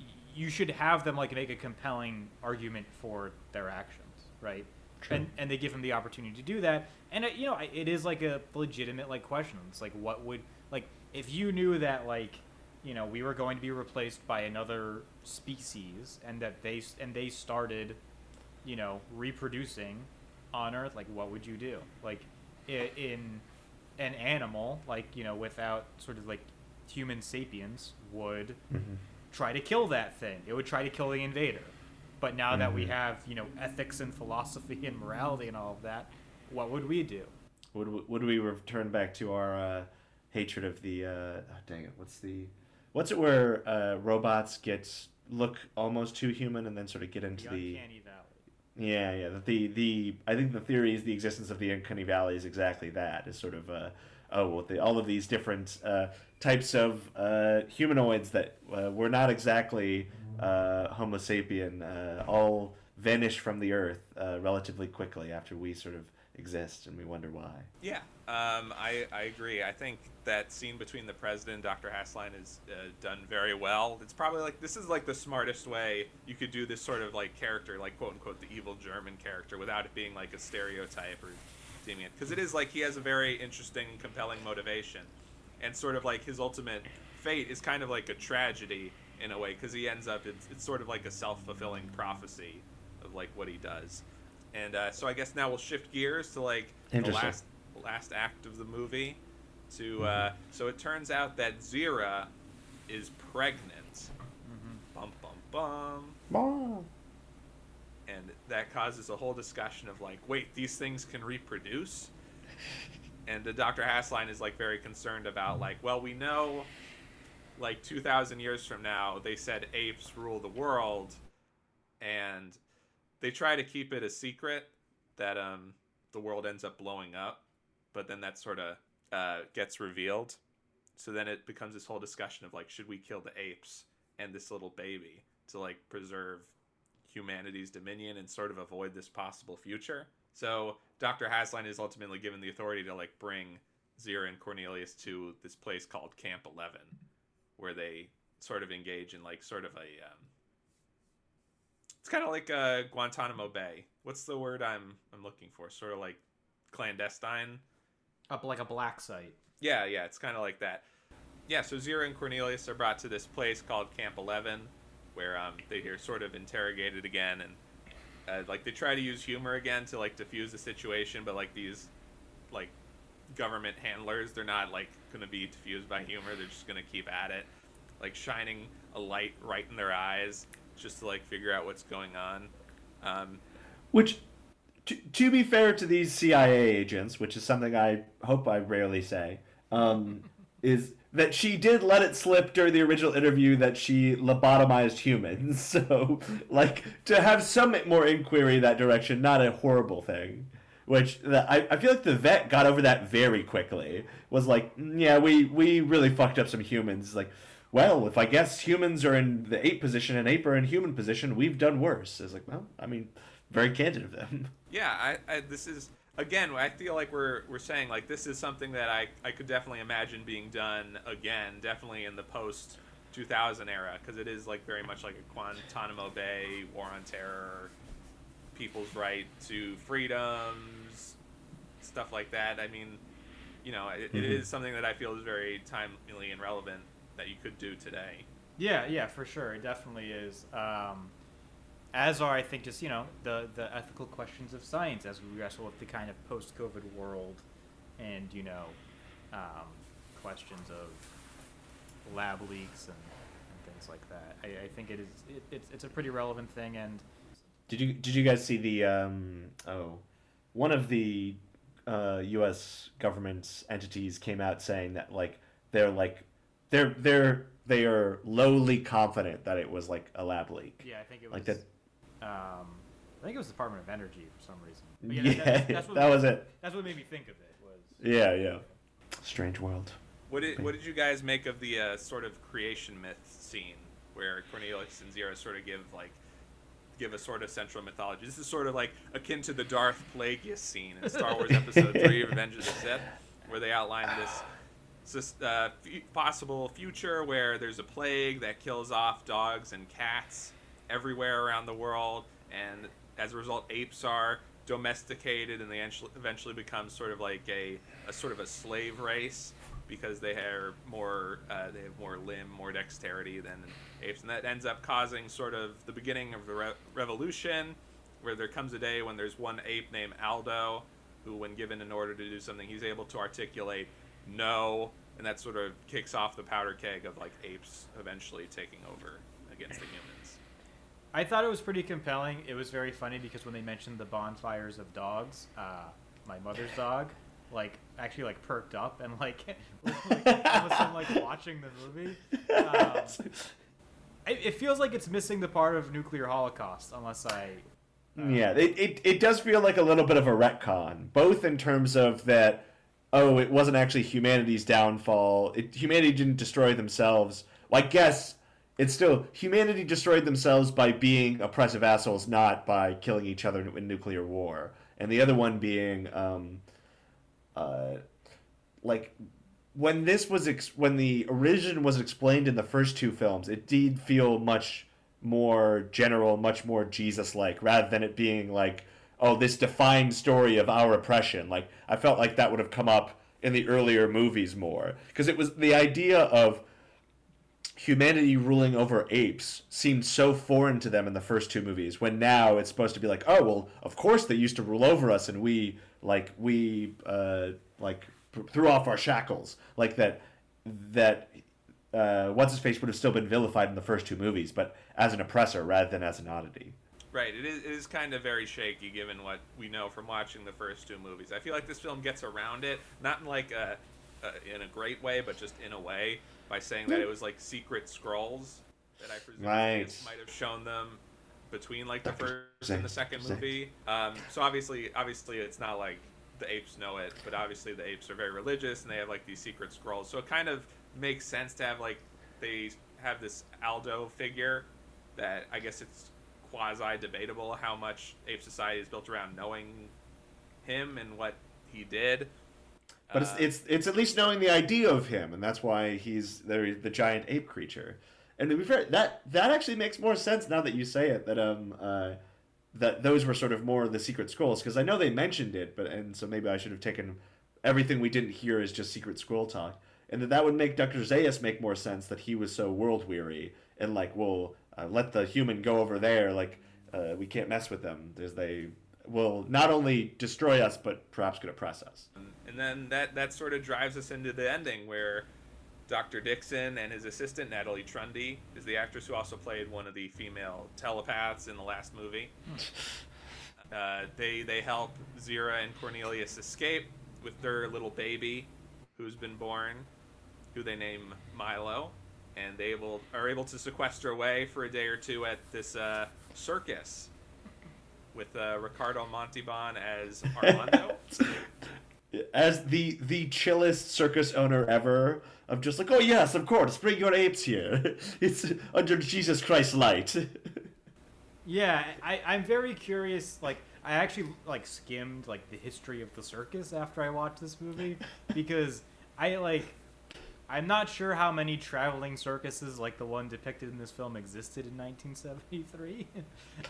y- you should have them like make a compelling argument for their actions, right? True. And and they give him the opportunity to do that. And it, you know, it is like a legitimate like question. It's like what would like if you knew that like you know we were going to be replaced by another species and that they and they started you know reproducing on Earth, like what would you do? Like in an animal like you know without sort of like human sapiens would Mhm. try to kill that thing. It would try to kill the invader. But now that we Mhm. have, you know, ethics and philosophy and morality and all of that, what would we do? Would we- would we return back to our uh, hatred of the? Uh, oh, dang it! What's the? What's it where uh, robots get look almost too human and then sort of get into The the? uncanny valley. Yeah, yeah. The, the the I think the theory is the existence of the uncanny valley is exactly that. Is sort of uh, oh well, the, all of these different uh, types of uh, humanoids that uh, were not exactly uh, Homo sapien uh, all vanish from the earth uh, relatively quickly after we sort of exist, and we wonder why. Yeah, um, I, I agree. I think that scene between the president and Dr. Hasslein is uh, done very well. It's probably like this is like the smartest way you could do this sort of like character, like quote unquote the evil German character, without it being like a stereotype or it. Because it is like he has a very interesting, compelling motivation, and sort of like his ultimate fate is kind of like a tragedy in a way, because he ends up it's, it's sort of like a self fulfilling prophecy of like what he does. And uh, so I guess now we'll shift gears to like the last last act of the movie. To uh, so it turns out that Zira is pregnant. Bum bum bum. Mom. and that causes a whole discussion of like, wait, these things can reproduce. And the Dr. Hasslein is like very concerned about like, well, we know, like 2,000 years from now, they said apes rule the world, and they try to keep it a secret that um the world ends up blowing up, but then that sort of uh, gets revealed. So then it becomes this whole discussion of like, should we kill the apes and this little baby to like preserve humanity's dominion and sort of avoid this possible future. So Dr. Hasslein is ultimately given the authority to like bring Zira and Cornelius to this place called Camp Eleven, where they sort of engage in like sort of a um, it's kind of like uh, Guantanamo Bay. What's the word I'm I'm looking for? Sort of like clandestine. Up like a black site. Yeah, yeah, it's kind of like that. Yeah, so Zira and Cornelius are brought to this place called Camp Eleven, where um, they are sort of interrogated again, and uh, like they try to use humor again to like diffuse the situation, but like these like government handlers, they're not like going to be diffused by humor. They're just going to keep at it, like shining a light right in their eyes, just to like figure out what's going on. Um, Which, to, to be fair to these CIA agents, which is something I hope I rarely say, um, is that she did let it slip during the original interview that she lobotomized humans. So, like, to have some more inquiry that direction, not a horrible thing. Which the, I, I feel like the vet got over that very quickly. Was like, "Mm, yeah, we, we really fucked up some humans. Like, well, if I guess humans are in the ape position and ape are in human position, we've done worse. It's like, well, I mean, very candid of them. yeah I, I this is again i feel like we're we're saying like this is something that i i could definitely imagine being done again definitely in the post 2000 era because it is like very much like a guantanamo bay war on terror people's right to freedoms stuff like that i mean you know it, it Mhm. is something that i feel is very timely and relevant that you could do today Yeah, yeah, for sure. It definitely is. Um, as are, I think, just you know the the ethical questions of science as we wrestle with the kind of post-COVID world, and you know, um, questions of lab leaks and, and things like that. I, I think it is it, it's it's a pretty relevant thing, and Did you did you guys see the um oh one of the uh, U.S. government entities came out saying that like they're like they're they're they are lowly confident that it was like a lab leak. yeah, I think it was Like that. Um, I think it was the Department of Energy for some reason. But Yeah, that- that's, that's what that made- was it. That's what made me think of it. Was Yeah, yeah. Strange world. What did what did you guys make of the uh, sort of creation myth scene where Cornelius and Zira sort of give like give a sort of central mythology? This is sort of like akin to the Darth Plagueis scene in Star Wars Episode Three: Revenge of the Sith, where they outline this uh, f- possible future where there's a plague that kills off dogs and cats everywhere around the world, and as a result, apes are domesticated and they eventually- eventually become sort of like a, a sort of a slave race because they are more uh, they have more limb, more dexterity than apes, and that ends up causing sort of the beginning of the re- revolution, where there comes a day when there's one ape named Aldo, who, when given an order to do something, he's able to articulate no, and that sort of kicks off the powder keg of like apes eventually taking over against the humans. I thought it was pretty compelling. It was very funny because when they mentioned the bonfires of dogs, uh, my mother's dog, like actually like perked up and like, like all of a sudden like watching the movie. Um, it, it feels like it's missing the part of nuclear holocaust, unless I. uh, Yeah, it, it, it does feel like a little bit of a retcon, both in terms of that, oh, it wasn't actually humanity's downfall. It, humanity didn't destroy themselves. I guess it's still humanity destroyed themselves by being oppressive assholes, not by killing each other in, in nuclear war. And the other one being, um, uh, like when this was ex- when the origin was explained in the first two films, it did feel much more general, much more Jesus-like, rather than it being like, oh, this defined story of our oppression. Like I felt like that would have come up in the earlier movies more because it was the idea of humanity ruling over apes seemed so foreign to them in the first two movies when now it's supposed to be like oh well of course they used to rule over us and we like we uh like threw off our shackles like that that uh what's his face would have still been vilified in the first two movies but as an oppressor rather than as an oddity Right. It is, it is kind of very shaky given what we know from watching the first two movies. I feel like this film gets around it, not in like a, a in a great way, but just in a way by saying that it was like secret scrolls that I presume Right. Might have shown them between like the first and the second movie. Um, so obviously, obviously, it's not like the apes know it, but obviously the apes are very religious and they have like these secret scrolls. So it kind of makes sense to have like they have this Aldo figure that I guess it's quasi debatable how much ape society is built around knowing him and what he did. But it's, Uh, it's it's at least knowing the idea of him, and that's why he's the the giant ape creature. And to be fair, that that actually makes more sense now that you say it. That um uh, that those were sort of more the secret scrolls because I know they mentioned it, but and so maybe I should have taken everything we didn't hear as just secret scroll talk, and that that would make Doctor Zaius make more sense that he was so world weary and like, well, uh, let the human go over there, like uh, we can't mess with them, as they will not only destroy us but perhaps could oppress us. And then that that sort of drives us into the ending where Dr. Dixon and his assistant Natalie Trundy is the actress who also played one of the female telepaths in the last movie. Uh, they they help Zira and Cornelius escape with their little baby, who's been born, who they name Milo, and they able are able to sequester away for a day or two at this uh, circus with uh, Ricardo Montalban as Armando. As the the chillest circus owner ever of just like oh yes of course bring your apes here it's under jesus Christ light Yeah, I, I'm very curious. Like, I actually like skimmed like the history of the circus after I watched this movie because I like. I'm not sure how many traveling circuses like the one depicted in this film existed in 1973.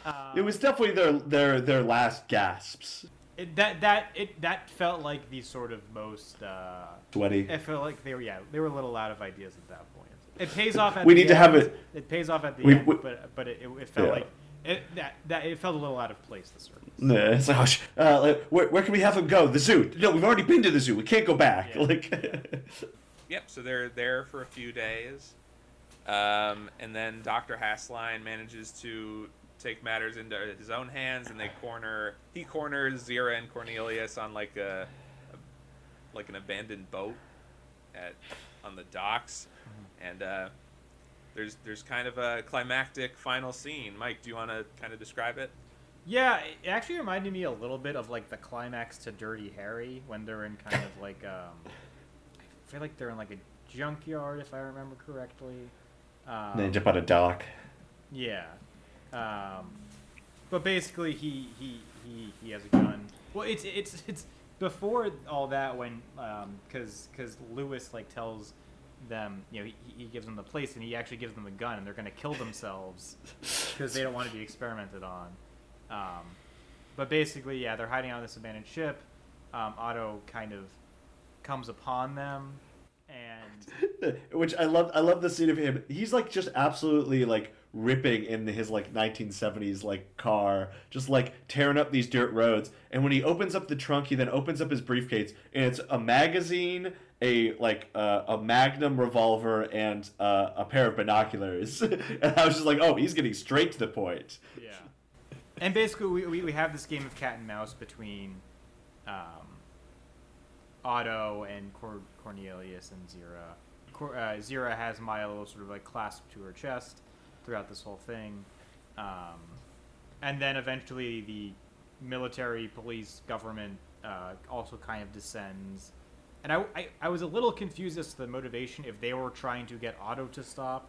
um, it was definitely their their their last gasps it, that that it that felt like the sort of most. Uh, sweaty it felt like they were yeah they were a little out of ideas at that point. It pays off at We the need to have end. it- It pays off at the We- end, we- but but it, it felt Yeah. like it that that it felt a little out of place. The circus. Nah, it's like, oh, sh- uh, like, where, where can we have him go the zoo no we've already been to the zoo we can't go back Yeah. like Yep, so they're there for a few days. Um, and then Dr. Hasslein manages to take matters into his own hands and they corner he corners Zira and Cornelius on like a, a like an abandoned boat at on the docks. And uh, there's there's kind of a climactic final scene. Mike, do you want to kind of describe it? Yeah, it actually reminded me a little bit of like the climax to Dirty Harry when they're in kind of like um, I feel like they're in like a junkyard if I remember correctly. Um, then jump out a dock Yeah. Um, but basically, he, he he he has a gun. Well, it's it's it's before all that when because because Lewis like tells them you know he, he gives them the place and he actually gives them a gun and they're gonna kill themselves because they don't want to be experimented on. Um, but basically, yeah, they're hiding on this abandoned ship. Um, Otto kind of comes upon them and which I love. I love the scene of him. He's like just absolutely like ripping in his like 1970s like car, just like tearing up these dirt roads. And when he opens up the trunk, he then opens up his briefcase, and it's a magazine, a like uh, a Magnum revolver, and uh, a pair of binoculars. and I was just like, oh, he's getting straight to the point. Yeah. And basically, we, we, we have this game of cat and mouse between um, Otto and Cor- Cornelius and Zira. Cor- uh, Zira has Milo sort of like clasped to her chest throughout this whole thing. Um, and then eventually, the military, police, government uh, also kind of descends. And I, I, I was a little confused as to the motivation if they were trying to get Otto to stop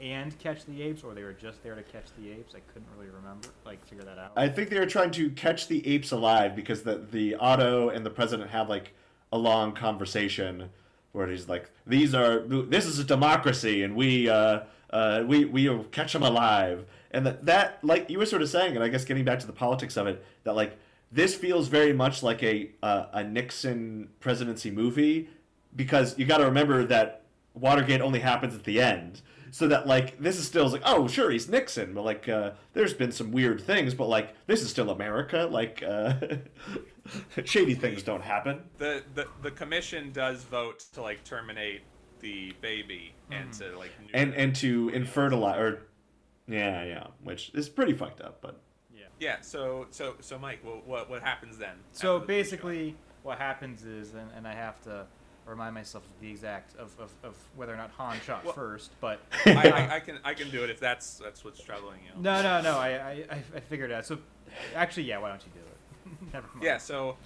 and catch the apes, or they were just there to catch the apes. I couldn't really remember, like figure that out. I think they were trying to catch the apes alive because the the Otto and the president have like a long conversation where he's like, "These are this is a democracy, and we uh, uh, we we catch them alive." And that that like you were sort of saying, and I guess getting back to the politics of it, that like this feels very much like a uh, a Nixon presidency movie because you got to remember that Watergate only happens at the end. so that like this is still like oh sure he's Nixon but like uh, there's been some weird things but like this is still America like uh, shady things don't happen the, the the commission does vote to like terminate the baby mm-hmm. and to like neuter and and to infertilize or yeah yeah which is pretty fucked up but Yeah. yeah so so so mike what what, what happens then So the basically, what happens is, and, and I have to remind myself of the exact of, of, of whether or not Han shot Well- first, but I, I, I can i can do it if that's that's what's troubling you no, no, no, I, I, I- I figured it out. So actually, yeah, why don't you do it? Never mind. yeah so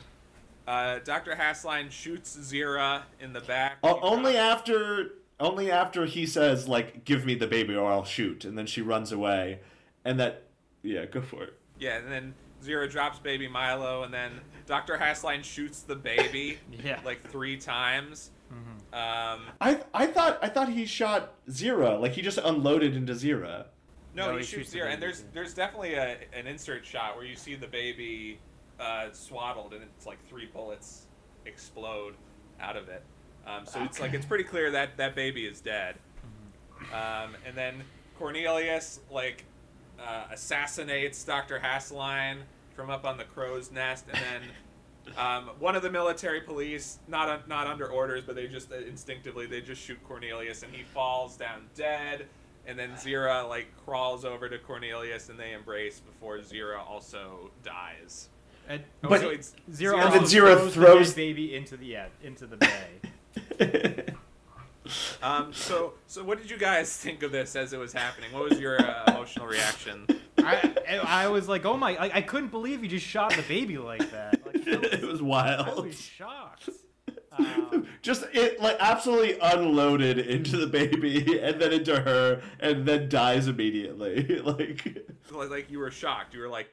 uh, dr hasslein shoots zira in the back. O- only drops- after only after he says like give me the baby or I'll shoot and then she runs away and that yeah go for it. Yeah and then zira drops baby milo and then dr hasslein shoots the baby Yeah. like three times. Mhm. um, I I thought I thought he shot Zira like he just unloaded into Zira. No, No, he, he shoots shoots the zira, and there's there's definitely a, an insert shot where you see the baby uh, swaddled, and it's like three bullets explode out of it. Um, so it's like it's pretty clear that that baby is dead. Mm-hmm. Um, and then Cornelius like uh, assassinates Dr. Hasslein from up on the crow's nest, and then um, one of the military police, not un- not under orders, but they just uh, instinctively they just shoot Cornelius, and he falls down dead. And then Zira like crawls over to Cornelius, and they embrace before Zira also dies. And, Oh, But- so it's Zira And then Zira throws, throws- the baby into the yeah into the bay. Um, so so what did you guys think of this as it was happening? What was your uh, emotional reaction? I, I was like, oh my! Like, I couldn't believe you just shot the baby like that. Like, I it was, was I wild was shocked. Um, just it like absolutely unloaded into the baby and then into her and then dies immediately like like, like you were shocked. You were like,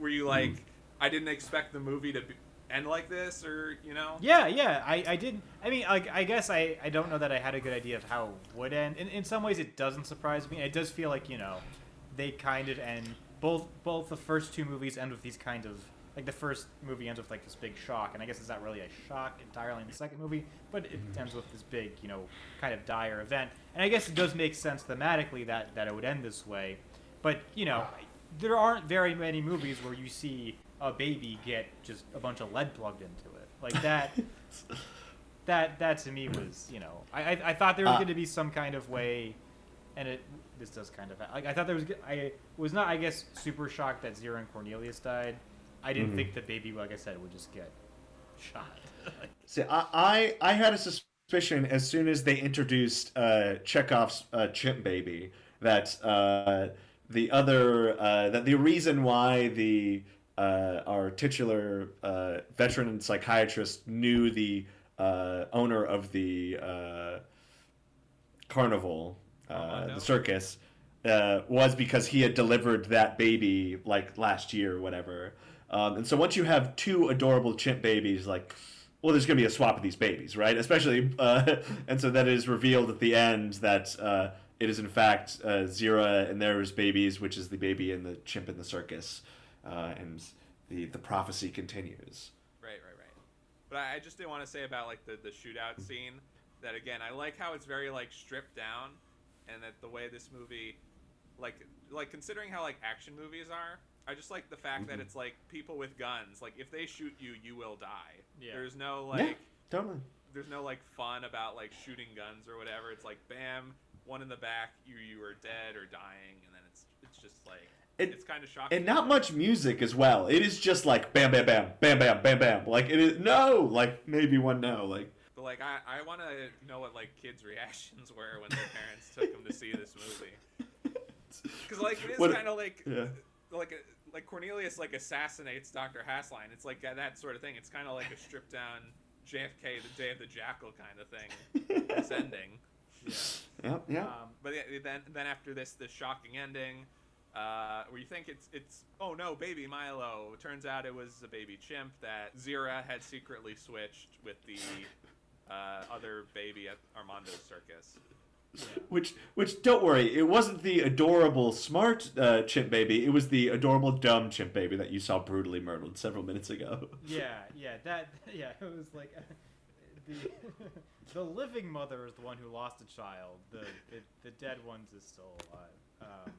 were you like, I didn't expect the movie to be, end like this, or you know? Yeah, yeah, I, I did. I mean, like, I guess I, I don't know that I had a good idea of how it would end. In, in some ways, it doesn't surprise me. It does feel like you know, they kind of end both both the first two movies end with these kind of like the first movie ends with like this big shock, and I guess it's not really a shock entirely in the second movie, but it mm-hmm. ends with this big you know kind of dire event. And I guess it does make sense thematically that that it would end this way. But you know, there aren't very many movies where you see a baby get just a bunch of lead plugged into it like that. that that to me was you know I I, I thought there was Uh, going to be some kind of way, and it this does kind of like I thought there was I was not I guess super shocked that Zira and Cornelius died. I didn't Mhm. think the baby like I said would just get shot. See, I, I I had a suspicion as soon as they introduced uh, Chekhov's uh, chimp baby that uh, the other uh, that the reason why the uh, our titular uh, veteran psychiatrist knew the uh, owner of the uh, carnival, uh, Armando? the circus, uh, was because he had delivered that baby like last year or whatever. Um, and so once you have two adorable chimp babies, like, well, there's going to be a swap of these babies, right? Especially, uh, and so that is revealed at the end that uh, it is in fact uh, Zira and there's babies, which is the baby and the chimp in the circus, uh, and the the prophecy continues. Right, right, right. But I, I just did want to say about like the the shootout scene that again I like how it's very like stripped down, and that the way this movie, like like considering how like action movies are, I just like the fact that Mhm. it's like people with guns. Like if they shoot you, you will die. Yeah. There's no yeah, like totally. there's no like fun about like shooting guns or whatever. It's like bam, one in the back, you you are dead or dying, and then it's it's just like It- it's kind of shocking. And not much music as well. It is just like bam, bam, bam, bam, bam, bam, bam. Like it is no, like maybe one no, like. But like I, I want to know what like kids' reactions were when their parents took them to see this movie. Because like it is kind of like Yeah. like a, like Cornelius like assassinates Dr. Hasslein. It's like that, that sort of thing. It's kind of like a stripped down JFK, the Day of the Jackal kind of thing. this ending. Yeah. yeah. Um, But yeah, then then after this the shocking ending, uh, where you think it's it's oh no baby Milo. Turns out it was a baby chimp that Zira had secretly switched with the uh, other baby at Armando's circus. Which, which, don't worry, it wasn't the adorable smart uh, chimp baby. It was the adorable dumb chimp baby that you saw brutally murdered several minutes ago. yeah, yeah, that yeah, it was like the the living mother is the one who lost a child. The the, the dead ones is still alive. Um,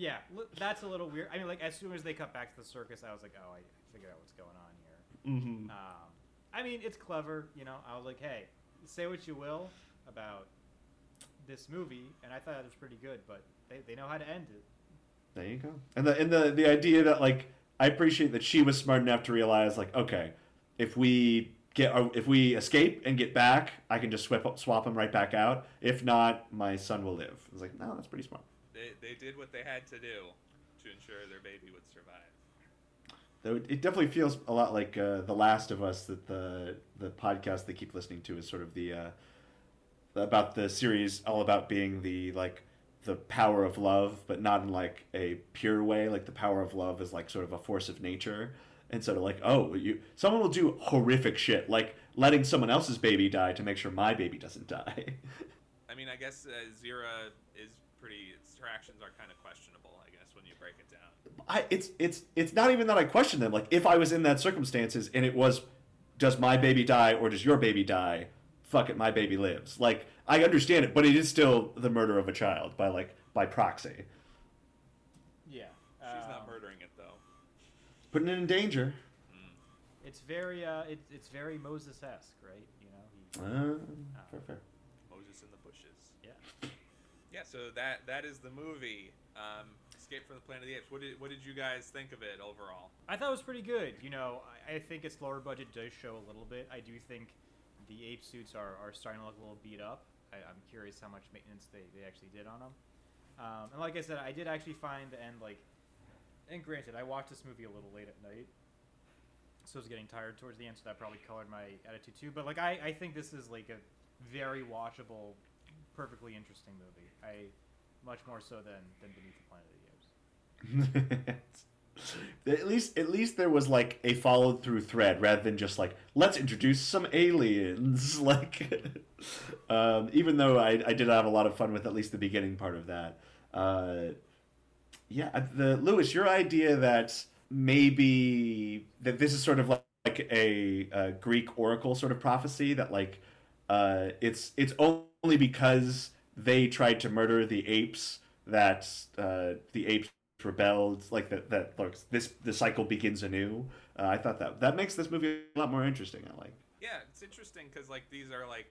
yeah, that's a little weird. I mean, like as soon as they cut back to the circus, I was like, oh, I figured out what's going on here. Mm-hmm. Um, I mean, it's clever, you know. I was like, hey, say what you will about this movie, and I thought it was pretty good, but they, they know how to end it. There you go. And the and the the idea that like I appreciate that she was smart enough to realize like okay, if we get uh, if we escape and get back, I can just swap swap him right back out. If not, my son will live. I was like, no, that's pretty smart. They, they did what they had to do to ensure their baby would survive. Though it, it definitely feels a lot like uh, the Last of Us that the the podcast they keep listening to is sort of the uh, about the series all about being the like the power of love, but not in like a pure way. Like the power of love is like sort of a force of nature, and sort of like oh you someone will do horrific shit like letting someone else's baby die to make sure my baby doesn't die. I mean, I guess uh, Zira is pretty. Her actions are kind of questionable. I guess when you break it down. I it's it's it's not even that I question them. Like if I was in that circumstances and it was, does my baby die or does your baby die? Fuck it, my baby lives. Like I understand it, but it is still the murder of a child by like by proxy, Yeah. She's not um, murdering it though. putting it in danger. It's very uh, it, it's very Moses esque, right? You know, he, Uh, fair, fair. Moses in the bushes. yeah. Yeah, so that that is the movie. Um, Escape from the Planet of the Apes. What did what did you guys think of it overall? I thought it was pretty good. You know, I, I think its lower budget does show a little bit. I do think the ape suits are, are starting to look a little beat up. I, I'm curious how much maintenance they, they actually did on them. Um, and like I said, I did actually find the end like. And granted, I watched this movie a little late at night, so I was getting tired towards the end. So that probably colored my attitude too. But like, I, I think this is like a very watchable, perfectly interesting movie. I much more so than than Beneath the Planet of the Apes. at least at least there was like a followed through thread rather than just like let's introduce some aliens like um, even though I, I did have a lot of fun with at least the beginning part of that uh, yeah the lewis your idea that maybe that this is sort of like, like a, a greek oracle sort of prophecy that like uh, it's it's only because they tried to murder the apes that uh, the apes rebelled like that that like this the cycle begins anew uh, i thought that that makes this movie a lot more interesting i like Yeah, it's interesting because like these are like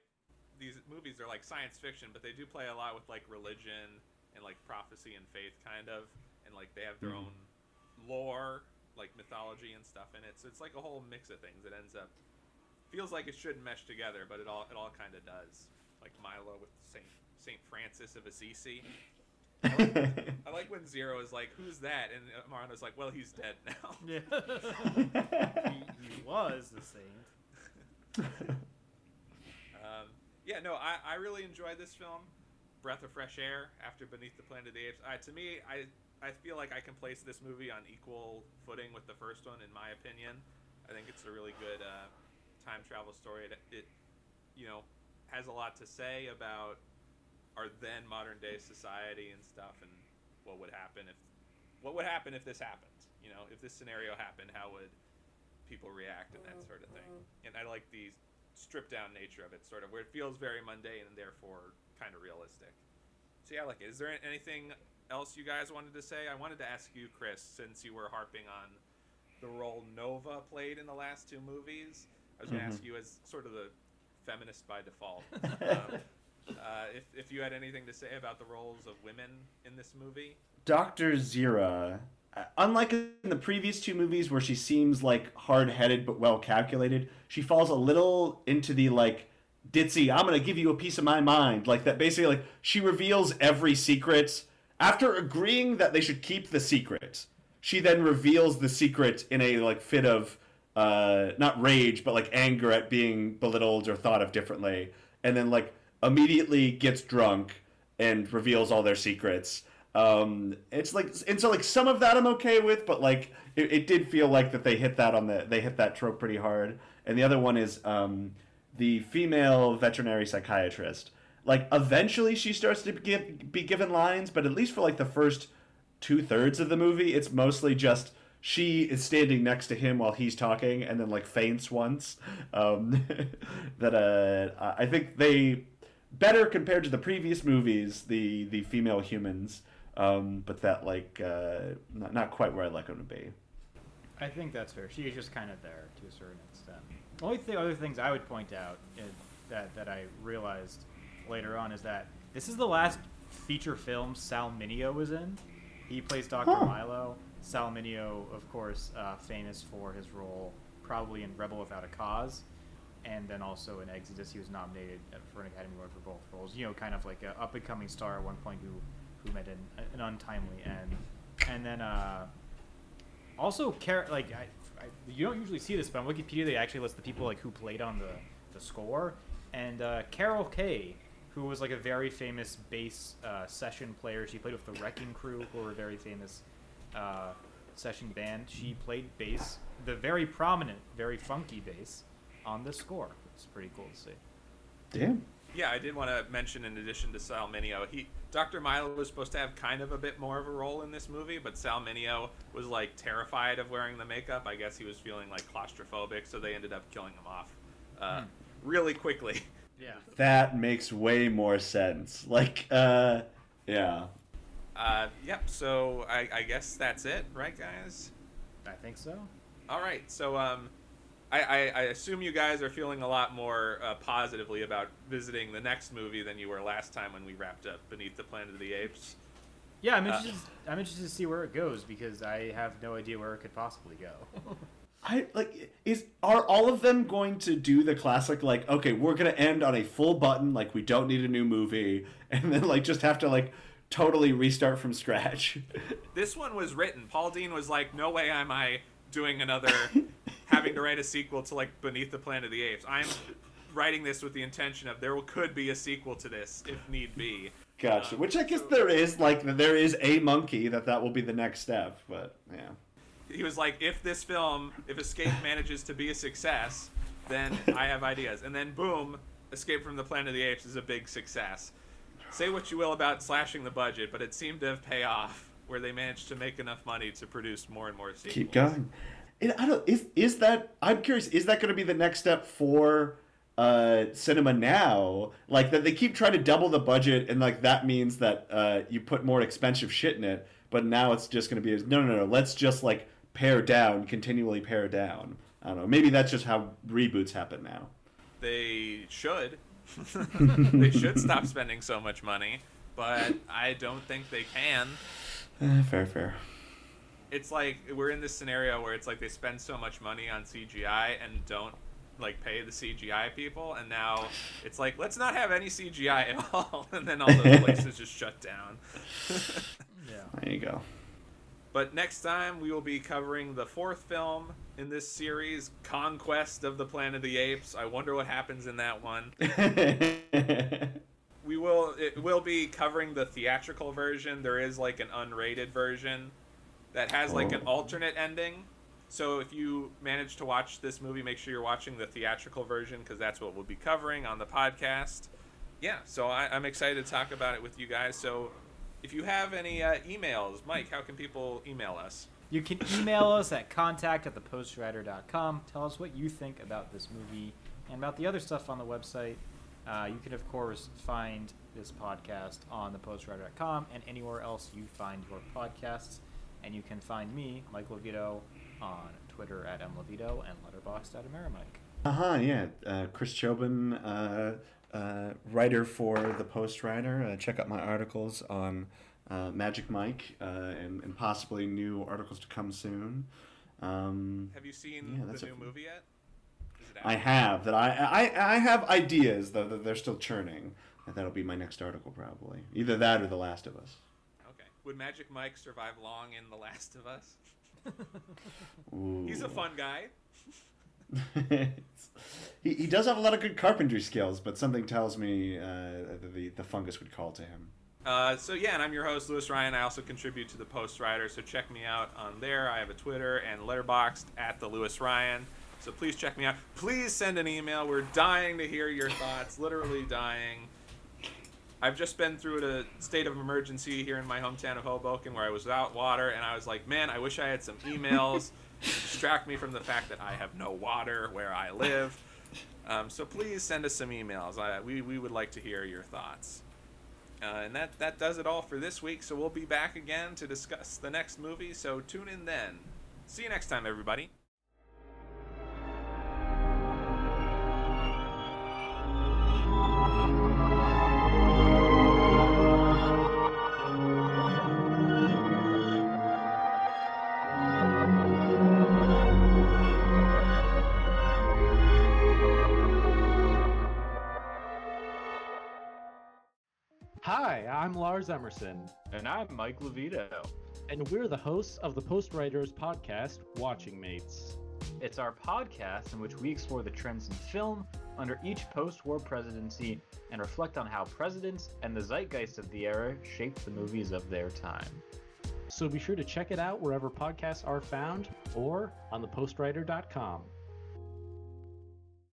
these movies are like science fiction, but they do play a lot with like religion and like prophecy and faith, kind of, and like they have their Mhm. own lore, like mythology and stuff in it. So it's like a whole mix of things. It ends up feels like it shouldn't mesh together, but it all it all kind of does. Like Milo with Saint Saint Francis of Assisi. I like when Zira is like, "Who's that?" and Marano's like, "Well, he's dead now." Yeah. he, he was the saint. Um, yeah, no, I, I really enjoyed this film. Breath of fresh air after Beneath the Planet of the Apes. I, to me, I I feel like I can place this movie on equal footing with the first one, in my opinion. I think it's a really good uh, time travel story. It, it, you know, has a lot to say about our then modern day society and stuff, and what would happen if what would happen if this happened. You know, if this scenario happened, how would people react and that mm-hmm. sort of thing. Mm-hmm. And I like the stripped down nature of it, sort of where it feels very mundane and therefore kind of realistic. So yeah, I like it. Is there anything else you guys wanted to say? I wanted to ask you, Chris, since you were harping on the role Nova played in the last two movies. I was going to Mhm. ask you as sort of the feminist by default. um, uh, if, if you had anything to say about the roles of women in this movie. Dr. Zira, uh, unlike in the previous two movies where she seems like hard headed but well calculated, she falls a little into the like ditzy, I'm gonna give you a piece of my mind. Like that basically like she reveals every secret. After agreeing that they should keep the secret, she then reveals the secret in a like fit of uh not rage, but like anger at being belittled or thought of differently, and then like immediately gets drunk and reveals all their secrets. Um, it's like, and so like some of that I'm okay with, but like it, it did feel like that they hit that on the they hit that trope pretty hard. And the other one is um, the female veterinary psychiatrist. Like eventually she starts to give, be given lines, but at least for like the first two thirds of the movie, it's mostly just she is standing next to him while he's talking, and then like faints once. Um, that uh, I think they better compared to the previous movies, the the female humans, um, but that like uh, not not quite where I'd like them to be. I think that's fair. She is just kind of there to a certain extent. The only th- other things I would point out is that that I realized later on is that this is the last feature film Sal Mineo was in. He plays Dr. Huh. Milo. Sal Mineo, of course, uh, famous for his role probably in Rebel Without a Cause, and then also in Exodus. He was nominated for an Academy Award for both roles. You know, kind of like an up and coming star at one point who who met an, an untimely end. And then uh, also, Car- like I, I, you don't usually see this, but on Wikipedia they actually list the people like who played on the the score, and uh, Carol Kaye, who was like a very famous bass uh, session player. She played with the Wrecking Crew, who were very famous uh, session band. She played bass, the very prominent, very funky bass, on the score. It's pretty cool to see. Damn. Yeah, I did want to mention in addition to Sal Mineo, he Dr. Milo was supposed to have kind of a bit more of a role in this movie, but Sal Mineo was like terrified of wearing the makeup. I guess he was feeling like claustrophobic, so they ended up killing him off uh, Hmm. really quickly. Yeah. That makes way more sense. Like, uh, yeah. Uh, yep. So I, I guess that's it, right, guys? I think so. All right. So um, I, I, I assume you guys are feeling a lot more uh, positively about visiting the next movie than you were last time when we wrapped up Beneath the Planet of the Apes. Yeah, I'm Uh, interested. I'm interested to see where it goes because I have no idea where it could possibly go. I like is are all of them going to do the classic like okay we're gonna end on a full button like we don't need a new movie and then like just have to like totally restart from scratch. This one was written. Paul Dehn was like, "No way am I doing another, having to write a sequel to like Beneath the Planet of the Apes. I'm writing this with the intention of there could be a sequel to this if need be." Gotcha. Um, Which I guess there is like there is a monkey that that will be the next step, but yeah. He was like, "If this film, if Escape manages to be a success, then I have ideas." And then boom, Escape from the Planet of the Apes is a big success. Say what you will about slashing the budget, but it seemed to have pay off where they managed to make enough money to produce more and more sequels. Keep going. And I don't is is that I'm curious is that going to be the next step for uh cinema now like that they keep trying to double the budget and like that means that uh you put more expensive shit in it but now it's just going to be no no no let's just like pare down continually pare down i don't know maybe that's just how reboots happen now they should. they should stop spending so much money, but I don't think they can. Eh, fair fair It's like we're in this scenario where it's like they spend so much money on CGI and don't like pay the CGI people, and now it's like let's not have any CGI at all, and then all those places just shut down. yeah. there you go But next time we will be covering the fourth film in this series, Conquest of the Planet of the Apes. I wonder what happens in that one. we will it will be covering the theatrical version. There is like an unrated version that has like an Oh. alternate ending. So if you manage to watch this movie, make sure you're watching the theatrical version because that's what we'll be covering on the podcast. Yeah, so I, I'm excited to talk about it with you guys. So if you have any uh, emails, Mike, how can people email us? You can email us at contact at thepostwriter.com. Tell us what you think about this movie and about the other stuff on the website. Uh, you can, of course, find this podcast on thepostwriter.com and anywhere else you find your podcasts. And you can find me, Mike Levito, on Twitter at mlevito and letterboxd at amerimike. Uh-huh, yeah. Uh, Chris Chobin, uh, uh, writer for The Post Writer. Uh, check out my articles on uh, Magic Mike uh, and, and possibly new articles to come soon. Um, Have you seen Yeah, the new a- movie yet? I have that. I, I I have ideas though that they're still churning. And that'll be my next article probably. Either that or The Last of Us. Okay. Would Magic Mike survive long in The Last of Us? He's a fun guy. he, he does have a lot of good carpentry skills, but something tells me uh, the the fungus would call to him. Uh, so yeah, and I'm your host, Lewis Ryan. I also contribute to the Post Writer, so check me out on there. I have a Twitter and Letterboxd at the Lewis Ryan. So please check me out. Please send an email. We're dying to hear your thoughts. Literally dying. I've just been through a state of emergency here in my hometown of Hoboken where I was without water, and I was like, man, I wish I had some emails to distract me from the fact that I have no water where I live. Um, so please send us some emails. I, we, we would like to hear your thoughts. Uh, and that, that does it all for this week. So we'll be back again to discuss the next movie. So tune in then. See you next time, everybody. Hi, I'm Lars Emerson, And I'm Mike Levito. and we're the hosts of the Post Writers podcast, Watching Mates. It's our podcast in which we explore the trends in film under each post war presidency and reflect on how presidents and the zeitgeist of the era shaped the movies of their time. So be sure to check it out wherever podcasts are found or on thepostwriter.com.